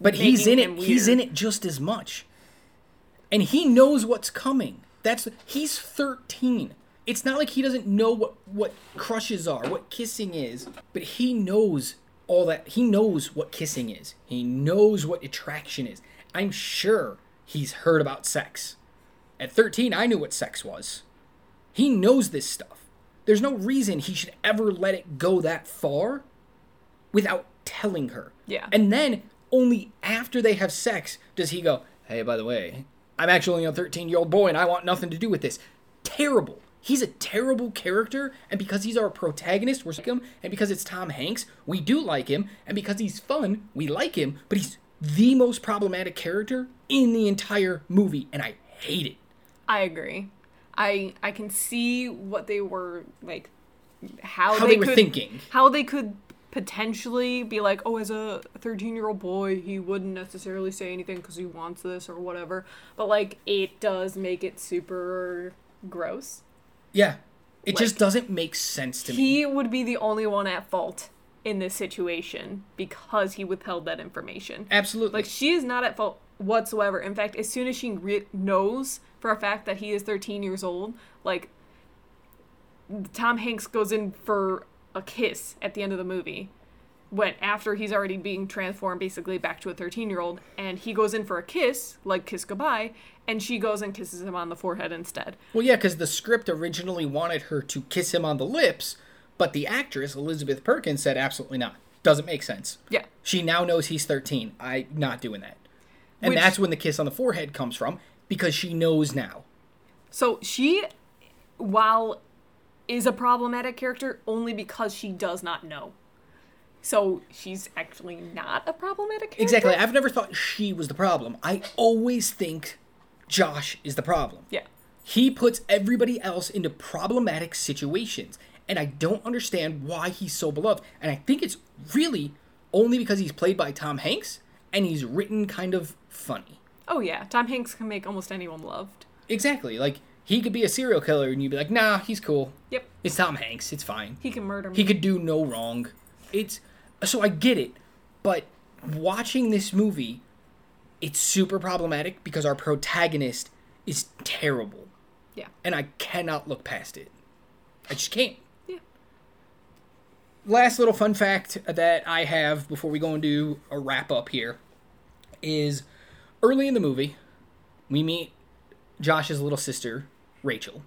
But he's in it. him He's in it just as much. And he knows what's coming. That's he's 13. It's not like he doesn't know what what crushes are, what kissing is, but he knows all that. He knows what kissing is. He knows what attraction is. I'm sure he's heard about sex. At 13, I knew what sex was. He knows this stuff. There's no reason he should ever let it go that far without telling her. Yeah. And then only after they have sex does he go, "Hey, by the way, I'm actually a 13 year old boy and I want nothing to do with this." Terrible. He's a terrible character, and because he's our protagonist, we're like him, and because it's Tom Hanks, we do like him, and because he's fun, we like him, but he's the most problematic character in the entire movie, and I hate it. i agree i i can see what they were like how, How they were could, thinking. how they could potentially be like oh as a 13 year old boy he wouldn't necessarily say anything because he wants this or whatever but like it does make it super gross Yeah. It just doesn't make sense to me. he would be the only one at fault in this situation because he withheld that information. Absolutely. Like she is not at fault whatsoever. In fact, as soon as she re- knows for a fact that he is 13 years old, like Tom Hanks goes in for a kiss at the end of the movie. When after he's already being transformed basically back to a 13 year old, and he goes in for a kiss, like kiss goodbye, and she goes and kisses him on the forehead instead. Well, yeah, because the script originally wanted her to kiss him on the lips, but the actress Elizabeth Perkins said absolutely not. Doesn't make sense. Yeah. She now knows he's 13. I not doing that. And Which- that's when the kiss on the forehead comes from because she knows now. So she, while is a problematic character only because she does not know. So she's actually not a problematic character. Exactly. I've never thought she was the problem. I always think Josh is the problem. Yeah. He puts everybody else into problematic situations. And I don't understand why he's so beloved. And I think it's really only because he's played by Tom Hanks and he's written kind of funny. Oh yeah, Tom Hanks can make almost anyone loved. Exactly. Like, he could be a serial killer and you'd be like, nah, he's cool. Yep. It's Tom Hanks. It's fine. He can murder me. He could do no wrong. It's so I get it, but watching this movie, it's super problematic because our protagonist is terrible, yeah. and I cannot look past it. I just can't. Yeah. Last little fun fact that I have before we go into a wrap up here is early in the movie, we meet Josh's little sister, Rachel.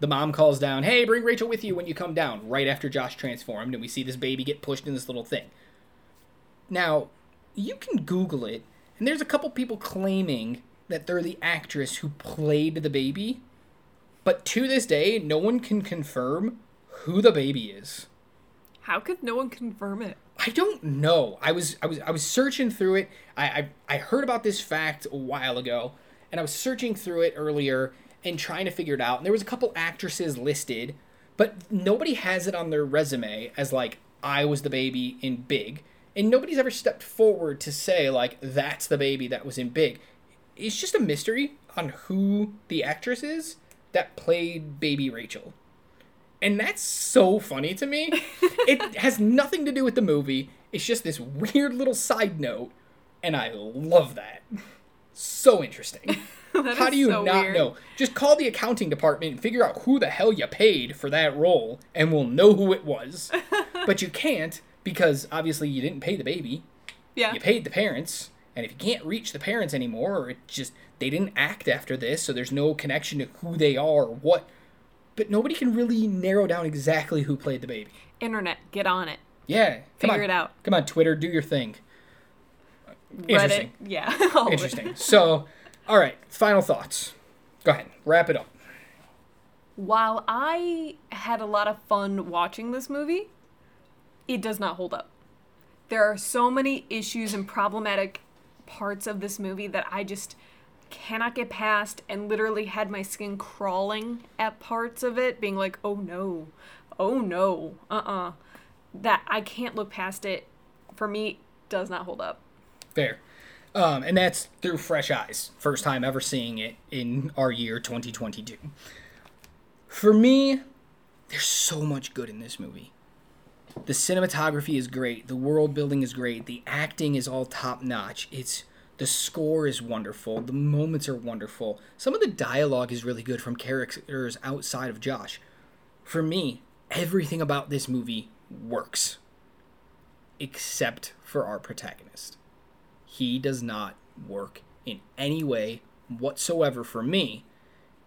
The mom calls down, hey, bring Rachel with you when you come down, right after Josh transformed, and we see this baby get pushed in this little thing. Now, you can Google it, and there's a couple people claiming that they're the actress who played the baby, but to this day, no one can confirm who the baby is. How could no one confirm it? I don't know. I was I was I was searching through it. I, I I heard about this fact a while ago, and I was searching through it earlier and trying to figure it out. And there was a couple actresses listed, but nobody has it on their resume as like I was the baby in Big, and nobody's ever stepped forward to say like that's the baby that was in Big. It's just a mystery on who the actress is that played baby Rachel. And that's so funny to me. it has nothing to do with the movie. It's just this weird little side note, and I love that. So interesting. How do you so not weird. know? Just call the accounting department and figure out who the hell you paid for that role, and we'll know who it was. but you can't because obviously you didn't pay the baby. Yeah. You paid the parents, and if you can't reach the parents anymore, or it just they didn't act after this, so there's no connection to who they are or what. But nobody can really narrow down exactly who played the baby. Internet, get on it. Yeah, come Figure on. it out. Come on, Twitter, do your thing. Interesting. Reddit, yeah. all of it. Interesting. So, all right, final thoughts. Go ahead, wrap it up. While I had a lot of fun watching this movie, it does not hold up. There are so many issues and problematic parts of this movie that I just cannot get past and literally had my skin crawling at parts of it, being like, oh no, oh no, uh uh That I can't look past it. For me, does not hold up. Fair. Um, and that's through fresh eyes. First time ever seeing it in our year 2022. For me, there's so much good in this movie. The cinematography is great, the world building is great, the acting is all top notch. It's the score is wonderful, the moments are wonderful. Some of the dialogue is really good from characters outside of Josh. For me, everything about this movie works except for our protagonist he does not work in any way whatsoever for me.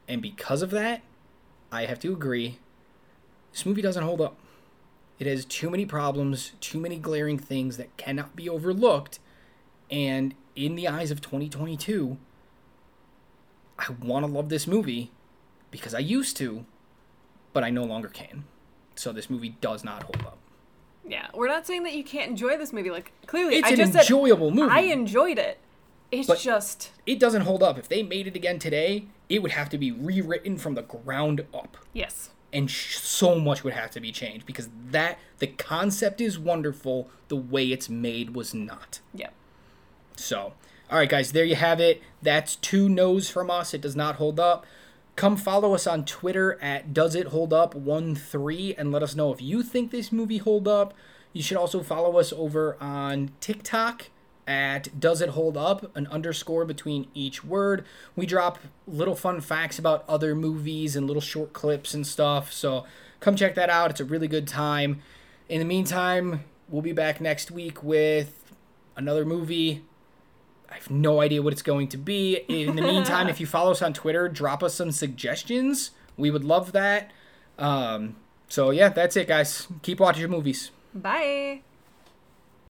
And because of that, I have to agree, this movie doesn't hold up. It has too many problems, too many glaring things that cannot be overlooked. And in the eyes of 2022, I want to love this movie because I used to, but I no longer can. So this movie does not hold up. Yeah, we're not saying that you can't enjoy this movie. Like clearly, It's I an just said enjoyable movie. I enjoyed it. It's But- just it doesn't hold up. If they made it again today, it would have to be rewritten from the ground up. yes. And sh- so much would have to be changed because that the concept is wonderful, the way it's made was not. Yep. So, all right, guys, there you have it. That's two no's from us. It does not hold up. Come follow us on Twitter at Does It Hold Up One Three and let us know if you think this movie hold up. You should also follow us over on TikTok at Does It Hold Up, an underscore between each word. We drop little fun facts about other movies and little short clips and stuff. So come check that out. It's a really good time. In the meantime, we'll be back next week with another movie. I have no idea what it's going to be. In the meantime, if you follow us on Twitter, drop us some suggestions. We would love that. Um, so, yeah, that's it, guys. Keep watching your movies. Bye.